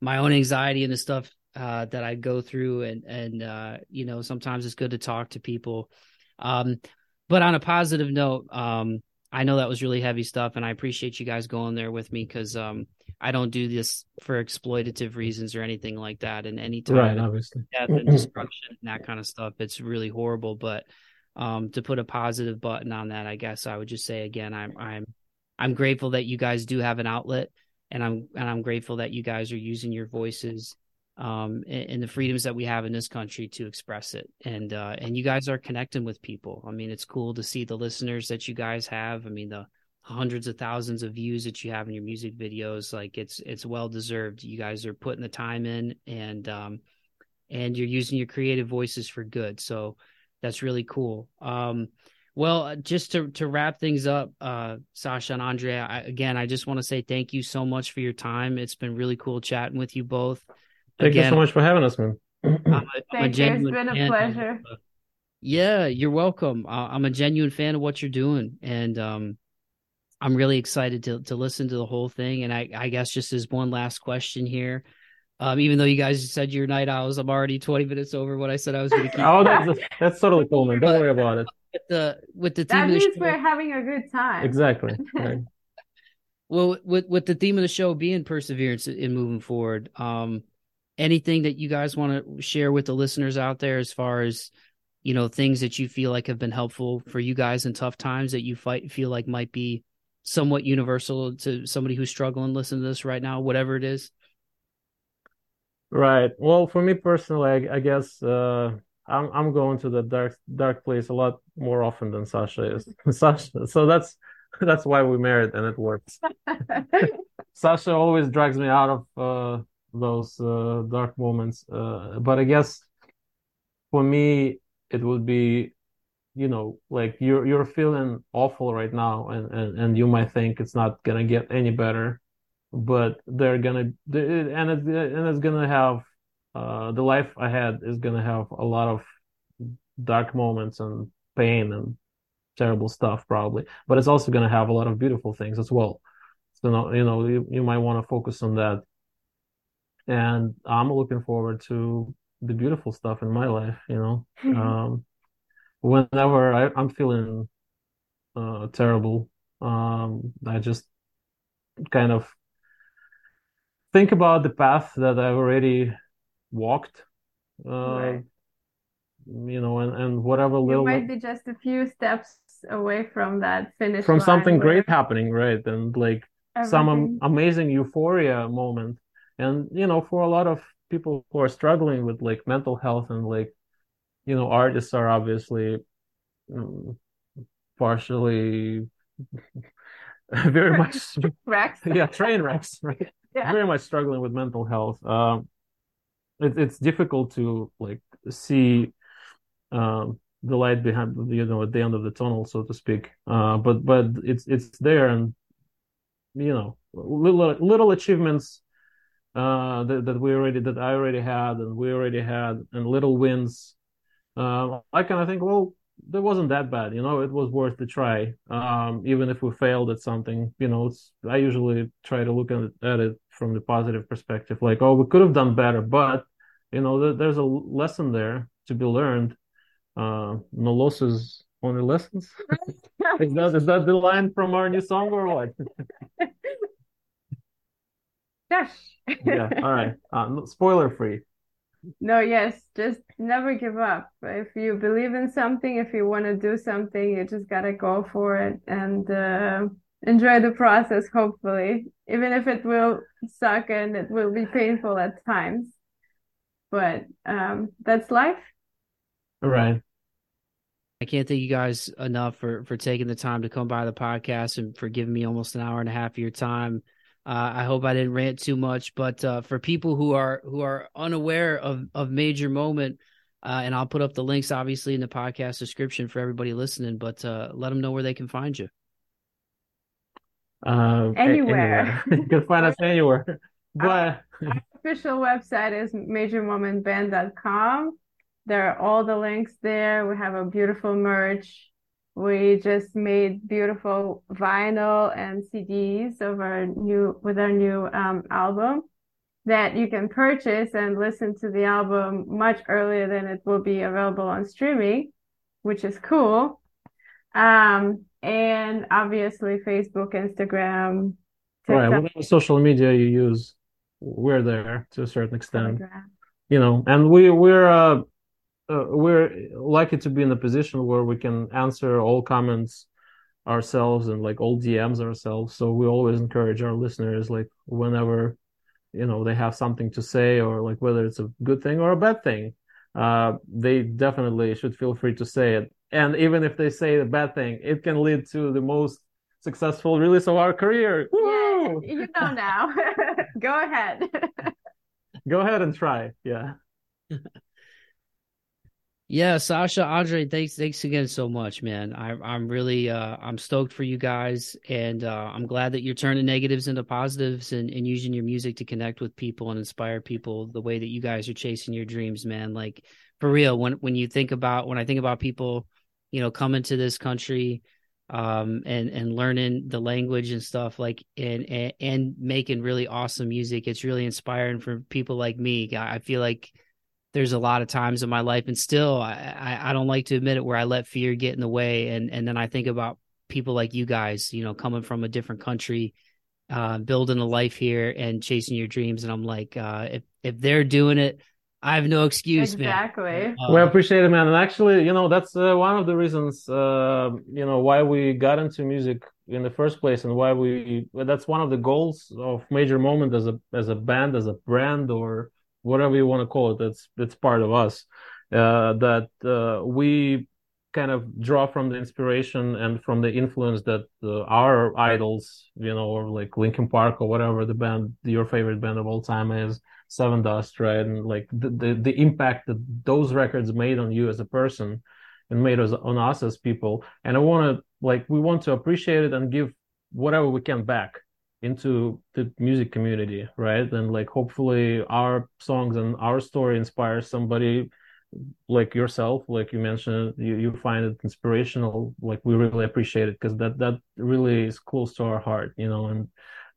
my own anxiety and the stuff uh, that i go through and and uh, you know sometimes it's good to talk to people um but on a positive note um i know that was really heavy stuff and i appreciate you guys going there with me because um I don't do this for exploitative reasons or anything like that. And anytime right, obviously. death and destruction and that kind of stuff, it's really horrible. But um, to put a positive button on that, I guess I would just say again, I'm I'm I'm grateful that you guys do have an outlet, and I'm and I'm grateful that you guys are using your voices um, and, and, the freedoms that we have in this country to express it. And uh, and you guys are connecting with people. I mean, it's cool to see the listeners that you guys have. I mean, the hundreds of thousands of views that you have in your music videos like it's it's well deserved you guys are putting the time in and um and you're using your creative voices for good so that's really cool um well uh, just to to wrap things up uh sasha and andrea I, again i just want to say thank you so much for your time it's been really cool chatting with you both thank again, you so much for having us man I'm a, I'm thank you it's been a pleasure of, uh, yeah you're welcome uh, i'm a genuine fan of what you're doing and um I'm really excited to to listen to the whole thing. And I, I guess just as one last question here, um, even though you guys said your night owls, I'm already 20 minutes over what I said I was going to keep. oh, that's, that's totally cool, man. Don't but, worry about it. With the with the theme that means the we're having a good time. Exactly. Right. well, with with the theme of the show being perseverance in moving forward, um, anything that you guys want to share with the listeners out there as far as you know things that you feel like have been helpful for you guys in tough times that you fight feel like might be somewhat universal to somebody who's struggling listen to this right now, whatever it is? Right. Well, for me personally, I, I guess uh, I'm I'm going to the dark dark place a lot more often than Sasha is. Sasha, so that's that's why we married and it works. Sasha always drags me out of uh, those uh, dark moments, uh, but I guess for me it would be you know like you're you're feeling awful right now and and, and you might think it's not gonna get any better but they're gonna and it's and it's gonna have uh the life ahead is gonna have a lot of dark moments and pain and terrible stuff probably but it's also gonna have a lot of beautiful things as well. So you know you, you might want to focus on that and i'm looking forward to the beautiful stuff in my life you know um whenever I, am feeling uh, terrible, um, I just kind of think about the path that I've already walked. Uh, right. You know, and, and whatever you little might be just a few steps away from that finish from something great happening, right? And like Everything. some am- amazing euphoria moment. And you know, for a lot of people who are struggling with like mental health and like you know artists are obviously um, partially very much wrecks yeah train wrecks right? Yeah. very much struggling with mental health. Um it, it's difficult to like see um the light behind you know at the end of the tunnel so to speak. Uh but but it's it's there and you know little little achievements uh that, that we already that I already had and we already had and little wins. Uh, I kind of think well that wasn't that bad you know it was worth the try. Um even if we failed at something you know it's I usually try to look at it, at it from the positive perspective like oh we could have done better but you know there's a lesson there to be learned. Uh no losses only lessons. Is that is that the line from our new song or what Yes. yeah all right uh, spoiler free no yes just never give up if you believe in something if you want to do something you just gotta go for it and uh, enjoy the process hopefully even if it will suck and it will be painful at times but um, that's life All right. I can't thank you guys enough for for taking the time to come by the podcast and for giving me almost an hour and a half of your time. Uh, I hope I didn't rant too much, but uh, for people who are who are unaware of of Major Moment, uh, and I'll put up the links obviously in the podcast description for everybody listening. But uh, let them know where they can find you. Uh, anywhere. anywhere. you can find us anywhere. But our official website is majormomentband.com. There are all the links there. We have a beautiful merch. We just made beautiful vinyl and CDs of our new with our new um, album that you can purchase and listen to the album much earlier than it will be available on streaming, which is cool. Um, and obviously Facebook, Instagram, TikTok, right, whatever social media you use, we're there to a certain extent. Telegram. You know, and we we're uh, uh, we're lucky to be in a position where we can answer all comments ourselves and like all DMs ourselves. So we always encourage our listeners, like whenever you know they have something to say or like whether it's a good thing or a bad thing, uh, they definitely should feel free to say it. And even if they say a bad thing, it can lead to the most successful release of our career. Yeah, you know now. Go ahead. Go ahead and try. Yeah. Yeah, Sasha, Andrey, thanks, thanks again so much, man. I, I'm really, uh, I'm stoked for you guys, and uh, I'm glad that you're turning negatives into positives and, and using your music to connect with people and inspire people the way that you guys are chasing your dreams, man. Like for real, when when you think about when I think about people, you know, coming to this country, um, and and learning the language and stuff, like and and, and making really awesome music, it's really inspiring for people like me. I, I feel like there's a lot of times in my life and still I, I, I don't like to admit it where I let fear get in the way and and then I think about people like you guys you know coming from a different country uh, building a life here and chasing your dreams and I'm like uh, if if they're doing it I have no excuse exactly. man we Uh, appreciate it, man. And actually, you know, that's uh, one of the reasons, uh, you know, why we got into music in the first place, and why we. That's one of the goals of Major Moment as a as a band, as a brand, or whatever you want to call it. That's that's part of us. Uh, that uh, we kind of draw from the inspiration and from the influence that uh, our idols, you know, or like Linkin Park or whatever the band, your favorite band of all time is, Sevendust, right? And like the, the, the impact that those records made on you as a person and made us on us as people. And I want to like we want to appreciate it and give whatever we can back into the music community, right? And like hopefully our songs and our story inspires somebody like yourself, like you mentioned, you, you find it inspirational. Like we really appreciate it because that that really is close to our heart, you know, and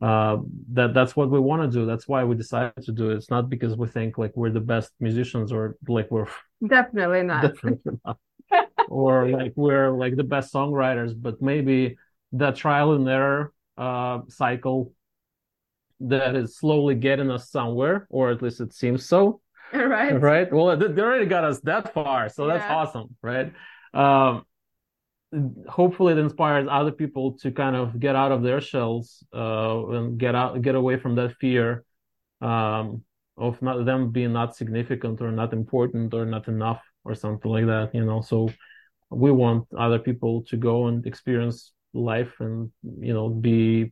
uh, that that's what we want to do. That's why we decided to do it. It's not because we think like we're the best musicians or like we're Definitely not. definitely not, or like we're like the best songwriters, but maybe that trial and error uh, cycle that is slowly getting us somewhere, or at least it seems so right? right well they already got us that far so that's Yeah. awesome right um hopefully it inspires other people to kind of get out of their shells uh and get out get away from that fear um of not them being not significant or not important or not enough or something like that you know so we want other people to go and experience life and you know be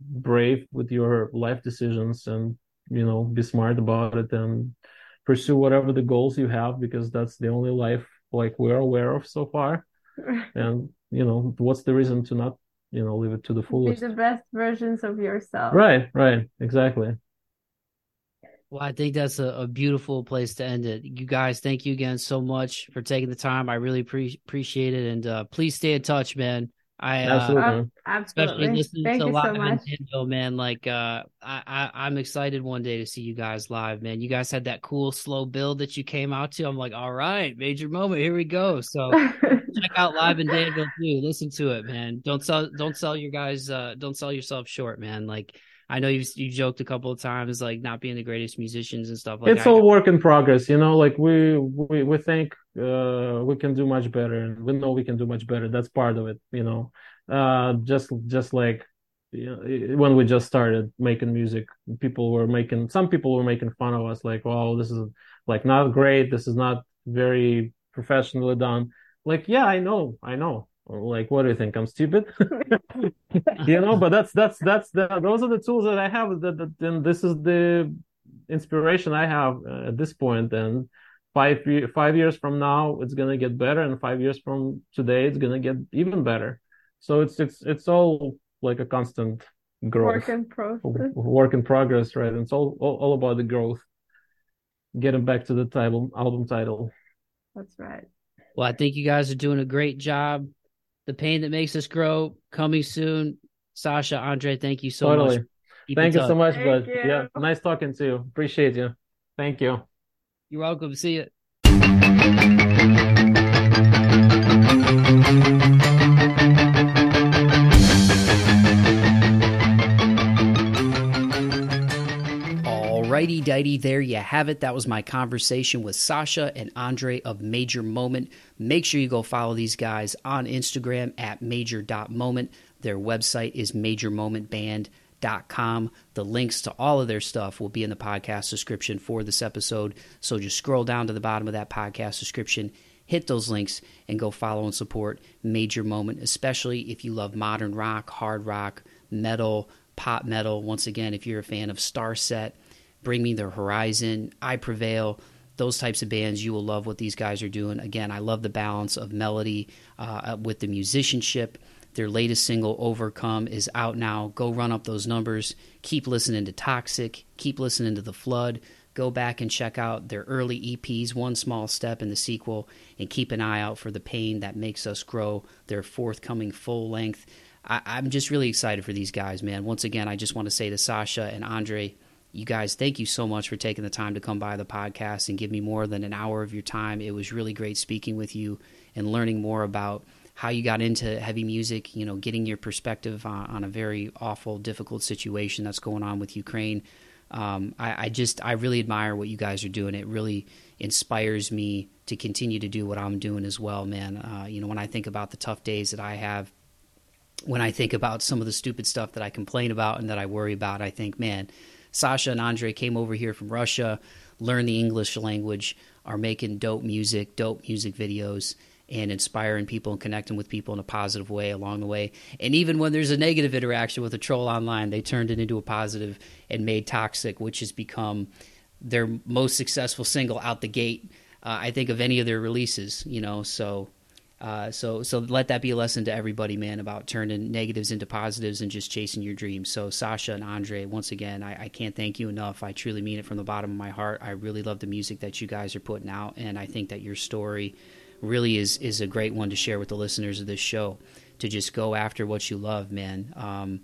brave with your life decisions and you know be smart about it and pursue whatever the goals you have because that's the only life like we're aware of so far and you know what's the reason to not you know live it to the fullest be the best versions of yourself right right exactly well, I think that's a, a, beautiful place to end it. You guys, thank you again so much for taking the time. I really pre- appreciate it. And uh, please stay in touch, man. I uh, absolutely, absolutely. especially listening Thank to live so Nintendo, man. Like, uh, I, I am excited one day to see you guys live, man. You guys had that cool slow build that you came out to. I'm like, all right, major moment, here we go. So check out live in Danville too. Listen to it, man. Don't sell, don't sell your guys, uh, don't sell yourself short, man. Like. I know you you joked a couple of times like not being the greatest musicians and stuff like it's all work in progress you know like we we we think uh we can do much better. And we know we can do much better. That's part of it you know. Uh just just like you know, when we just started making music people were making some people were making fun of us like oh this is like not great. This is not very professionally done. Like yeah i know i know like what do you think? I'm stupid? You know but that's that's that's the those are the tools that i have that, that and this is the inspiration i have uh, at this point. point and five five years from now it's gonna get better and five years from today it's gonna get even better. So it's it's it's all like a constant growth. Work in progress work in progress right? And it's all, all, all about the growth. Getting back to the title album title. That's right. Well i think you guys are doing a great job the pain that makes us grow coming soon. Sasha Andrey thank you so totally. much. Keep thank you so much bud. Yeah nice talking to you. Appreciate you. Thank you. You're welcome. See you righty dighty, there you have it. That was my conversation with Sasha and Andrey of Major Moment. Make sure you go follow these guys on Instagram at major.moment. Their website is majormomentband.com. The links to all of their stuff will be in the podcast description for this episode. So just scroll down to the bottom of that podcast description hit those links and go follow and support Major Moment, especially if you love modern rock, hard rock, metal, pop metal. Once again, if you're a fan of Starset, Bring Me the Horizon, I Prevail, those types of bands, you will love what these guys are doing. Again, I love the balance of melody uh, with the musicianship. Their latest single, Overcome, is out now. Go run up those numbers. Keep listening to Toxic. Keep listening to The Flood. Go back and check out their early EPs, One Small Step, and the sequel. And keep an eye out for The Pain That Makes Us Grow, their forthcoming full length. I- am just really excited for these guys, man. Once again, I just want to say to Sasha and Andrey, you guys, thank you so much for taking the time to come by the podcast and give me more than an hour of your time. It was really great speaking with you and learning more about how you got into heavy music, you know, getting your perspective on, on a very awful, difficult situation that's going on with Ukraine. Um, I, I, just, I really admire what you guys are doing. It really inspires me to continue to do what I'm doing as well, man. Uh, you know, when I think about the tough days that I have, when I think about some of the stupid stuff that I complain about and that I worry about, I think, man, Sasha and Andrey came over here from Russia, learned the English language, are making dope music, dope music videos, and inspiring people and connecting with people in a positive way along the way. And even when there's a negative interaction with a troll online, they turned it into a positive and made Toxic, which has become their most successful single out the gate. Uh, I think of any of their releases, you know. So uh, so so let that be a lesson to everybody, man, about turning negatives into positives and just chasing your dreams. So Sasha and Andrey, once again, I, I, can't thank you enough. I truly mean it from the bottom of my heart. I really love the music that you guys are putting out, and I think that your story really is is a great one to share with the listeners of this show. To just go after what you love, man. Um,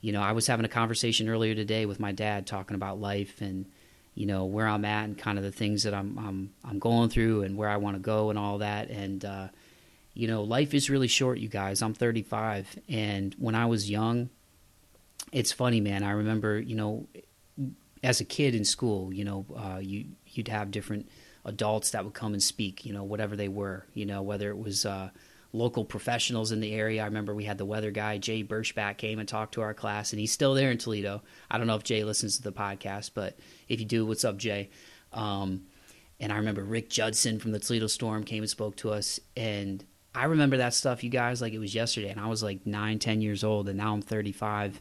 you know, I was having a conversation earlier today with my dad talking about life and you know where I'm at and kind of the things that I'm I'm I'm going through and where I want to go and all that and. Uh, you know, life is really short, you guys. I'm 35, and when I was young, it's funny, man. I remember, you know, as a kid in school, you know, uh, you you'd have different adults that would come and speak, you know, whatever they were, you know, whether it was uh, local professionals in the area. I remember we had the weather guy, Jay Berschback, came and talked to our class, and he's still there in Toledo. I don't know if Jay listens to the podcast, but if you do, what's up, Jay? Um, and I remember Rick Judson from the Toledo Storm came and spoke to us, and I remember that stuff, you guys, like it was yesterday. And I was like nine, ten years old, and now I'm 35.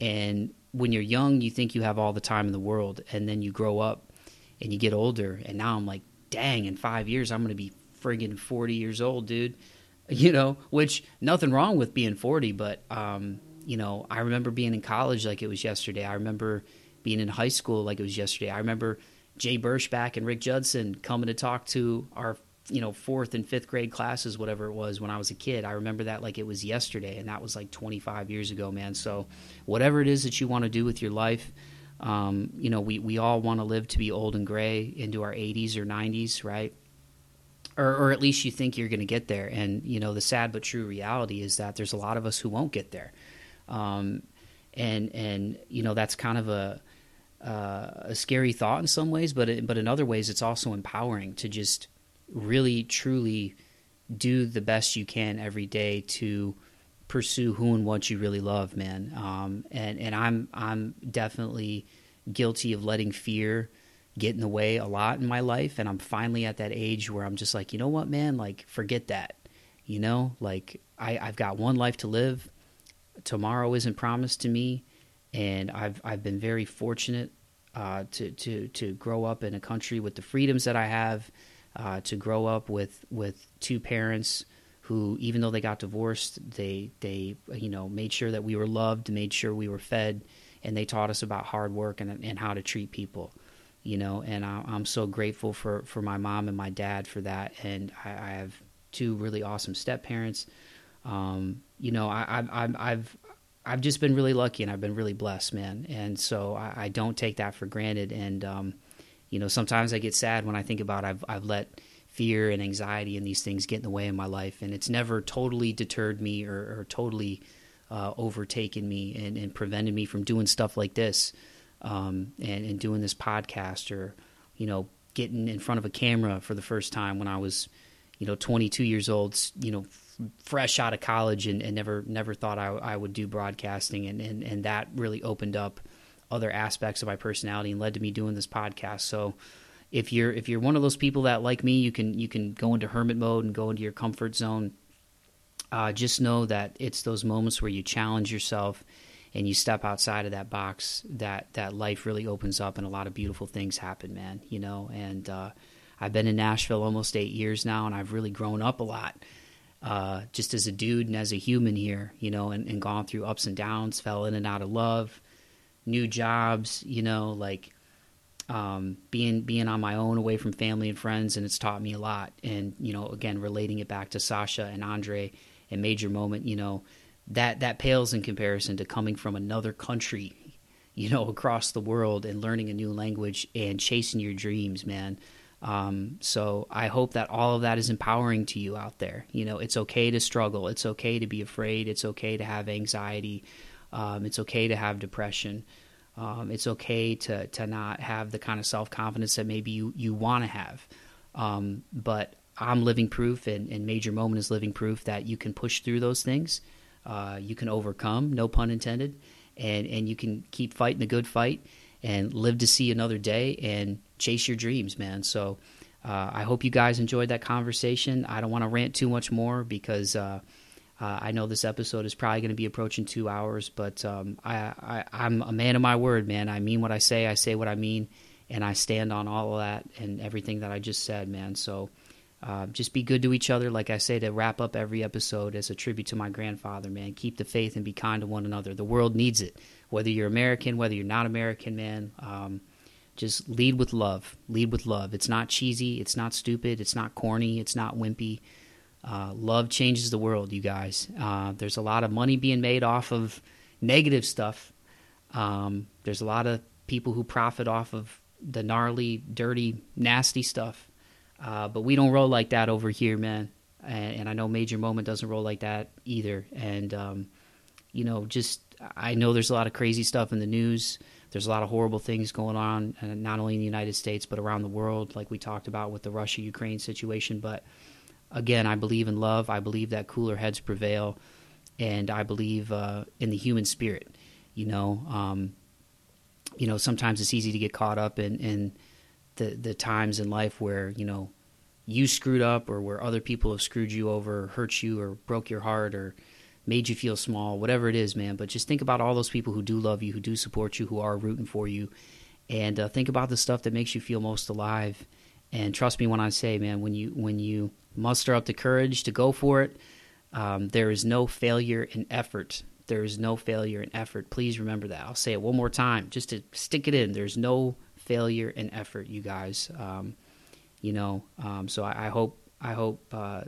And when you're young, you think you have all the time in the world, and then you grow up and you get older, and now I'm like, dang, in five years I'm going to be friggin' 40 years old, dude. You know, which nothing wrong with being 40, but um, you know, I remember being in college like it was yesterday. I remember being in high school like it was yesterday. I remember Jay Berschback and Rick Judson coming to talk to our you know fourth and fifth grade classes whatever it was when i was a kid i remember that like it was yesterday and that was like 25 years ago man. So whatever it is that you want to do with your life um, you know we, we all want to live to be old and gray into our 80s or 90s right? Or, or at least you think you're going to get there. And you know the sad but true reality is that there's a lot of us who won't get there. Um, and and you know that's kind of a uh, a scary thought in some ways but it, but in other ways it's also empowering to just really truly do the best you can every day to pursue who and what you really love, man. Um, and and I'm I'm definitely guilty of letting fear get in the way a lot in my life, and I'm finally at that age where I'm just like, you know what, man, like forget that. You know, like I, I've got one life to live. Tomorrow isn't promised to me, and I've I've been very fortunate uh, to to to grow up in a country with the freedoms that I have uh, to grow up with with two parents who, even though they got divorced, they they you know made sure that we were loved, made sure we were fed, and they taught us about hard work and and how to treat people. You know, and I, am so grateful for for my mom and my dad for that, and I, I have two really awesome step parents. Um, you know, I, I, I've I've just been really lucky and I've been really blessed, man. And so I, I don't take that for granted. And um, you know, sometimes I get sad when I think about I've I've let fear and anxiety and these things get in the way of my life, and it's never totally deterred me or, or totally uh, overtaken me and, and, prevented me from doing stuff like this um, and, and doing this podcast or you know getting in front of a camera for the first time when I was you know 22 years old, you know fresh out of college and, and never never thought I, I would do broadcasting and, and, and that really opened up other aspects of my personality and led to me doing this podcast. So if you're if you're one of those people that like me, you can you can go into hermit mode and go into your comfort zone. Uh, just know that it's those moments where you challenge yourself and you step outside of that box that that life really opens up and a lot of beautiful things happen, man. You know, and uh, I've been in Nashville almost eight years now, and I've really grown up a lot. Uh, just as a dude and as a human here, you know, and, and gone through ups and downs, fell in and out of love, new jobs, you know, like um, being being on my own away from family and friends, and it's taught me a lot. And you know, again, relating it back to Sasha and Andrey and Major Moment, you know, that that pales in comparison to coming from another country, you know, across the world and learning a new language and chasing your dreams, man. Um, so I hope that all of that is empowering to you out there. You know, it's okay to struggle. It's okay to be afraid. It's okay to have anxiety. Um, it's okay to have depression. Um, it's okay to to not have the kind of self confidence that maybe you you want to have. Um, but I'm living proof, and, and Major Moment is living proof that you can push through those things. Uh, you can overcome, no pun intended, and and you can keep fighting the good fight and live to see another day and chase your dreams, man. So. Uh, I hope you guys enjoyed that conversation. I don't want to rant too much more because uh, uh, I know this episode is probably going to be approaching two hours, but um, I, am a man of my word, man. I mean what I say, I say what I mean, and I stand on all of that and everything that I just said, man. So uh, just be good to each other, like I say, to wrap up every episode as a tribute to my grandfather, man. Keep the faith and be kind to one another. The world needs it, whether you're American, whether you're not American, man. Um, just lead with love. Lead with love. It's not cheesy. It's not stupid. It's not corny. It's not wimpy. Uh, love changes the world, you guys. Uh, there's a lot of money being made off of negative stuff. Um, there's a lot of people who profit off of the gnarly, dirty, nasty stuff. Uh, but we don't roll like that over here, man. And, and, I know Major Moment doesn't roll like that either. And, um, you know, just I know there's a lot of crazy stuff in the news. There's a lot of horrible things going on, not only in the United States, but around the world, like we talked about with the Russia Ukraine situation. But again, I believe in love. I believe that cooler heads prevail, and I believe uh, in the human spirit. You know, um, you know, sometimes it's easy to get caught up in, in the the times in life where you know you screwed up or where other people have screwed you over, hurt you, or broke your heart, or made you feel small, whatever it is, man. But just think about all those people who do love you, who do support you, who are rooting for you, and uh, think about the stuff that makes you feel most alive. And trust me when I say, man, when you when you muster up the courage to go for it, um, there is no failure in effort. There is no failure in effort. Please remember that. I'll say it one more time, just to stick it in. There's no failure in effort, you guys. Um, you know, um, so I, I, hope I hope uh,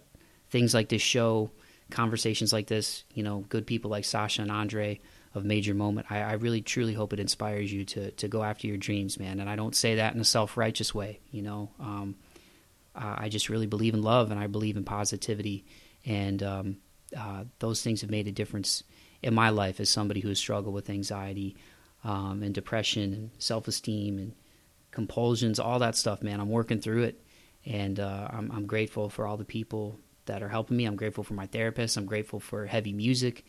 things like this show, conversations like this, you know, good people like Sasha and Andrey of Major Moment. I, I really truly hope it inspires you to to go after your dreams, man. And I don't say that in a self righteous way, you know. Um, I just really believe in love and I believe in positivity, and um, uh, those things have made a difference in my life as somebody who has struggled with anxiety um, and depression and self esteem and compulsions, all that stuff, man. I'm working through it, and uh, I'm, I'm grateful for all the people that are helping me. I'm grateful for my therapist. I'm grateful for heavy music,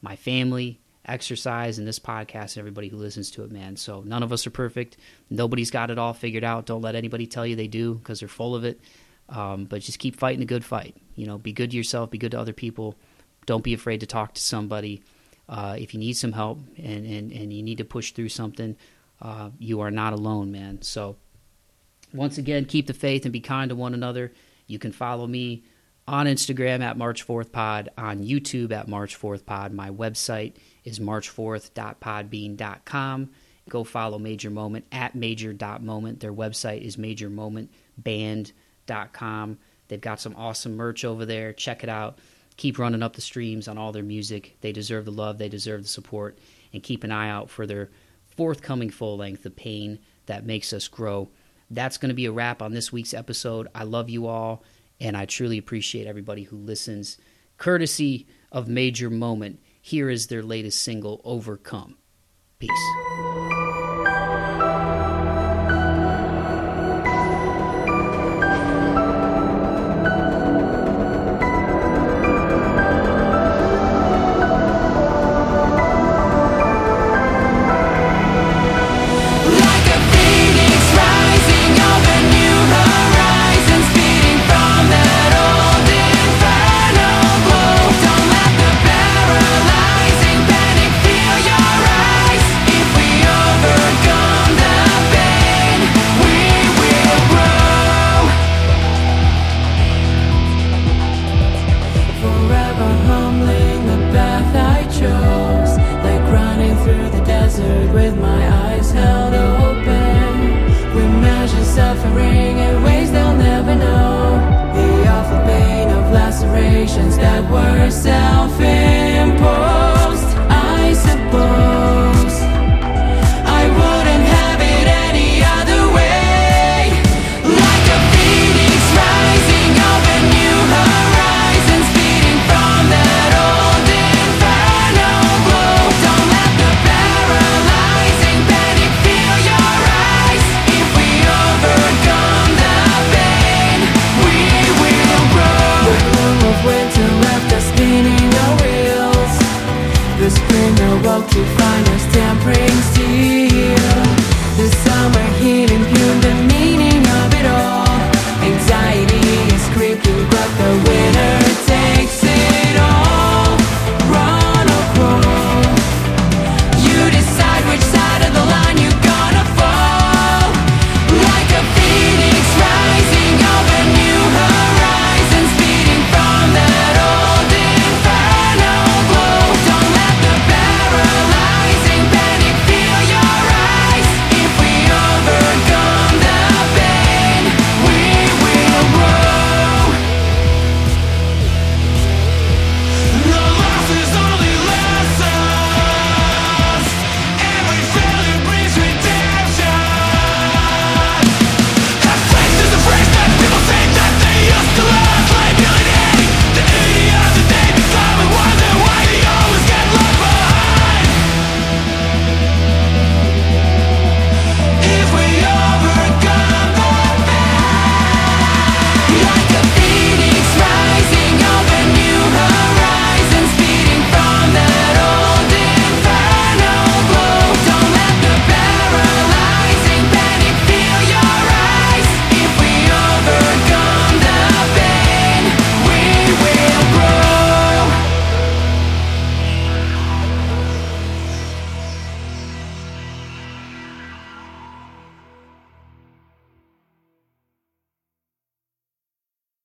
my family, exercise, and this podcast, and everybody who listens to it, man. So none of us are perfect. Nobody's got it all figured out. Don't let anybody tell you they do because they're full of it. Um, but just keep fighting a good fight. You know, be good to yourself, be good to other people. Don't be afraid to talk to somebody. Uh, if you need some help and, and, and you need to push through something, uh, you are not alone, man. So, once again, keep the faith and be kind to one another. You can follow me on Instagram at March 4th Pod, on YouTube at March 4th Pod. My website is march4th.podbean.com. Go follow Major Moment at major.moment. Their website is majormomentband.com. They've got some awesome merch over there. Check it out. Keep running up the streams on all their music. They deserve the love, they deserve the support, and keep an eye out for their forthcoming full length, The Pain That Makes Us Grow. That's going to be a wrap on this week's episode. I love you all, and I truly appreciate everybody who listens. Courtesy of Major Moment, here is their latest single, Overcome. Peace.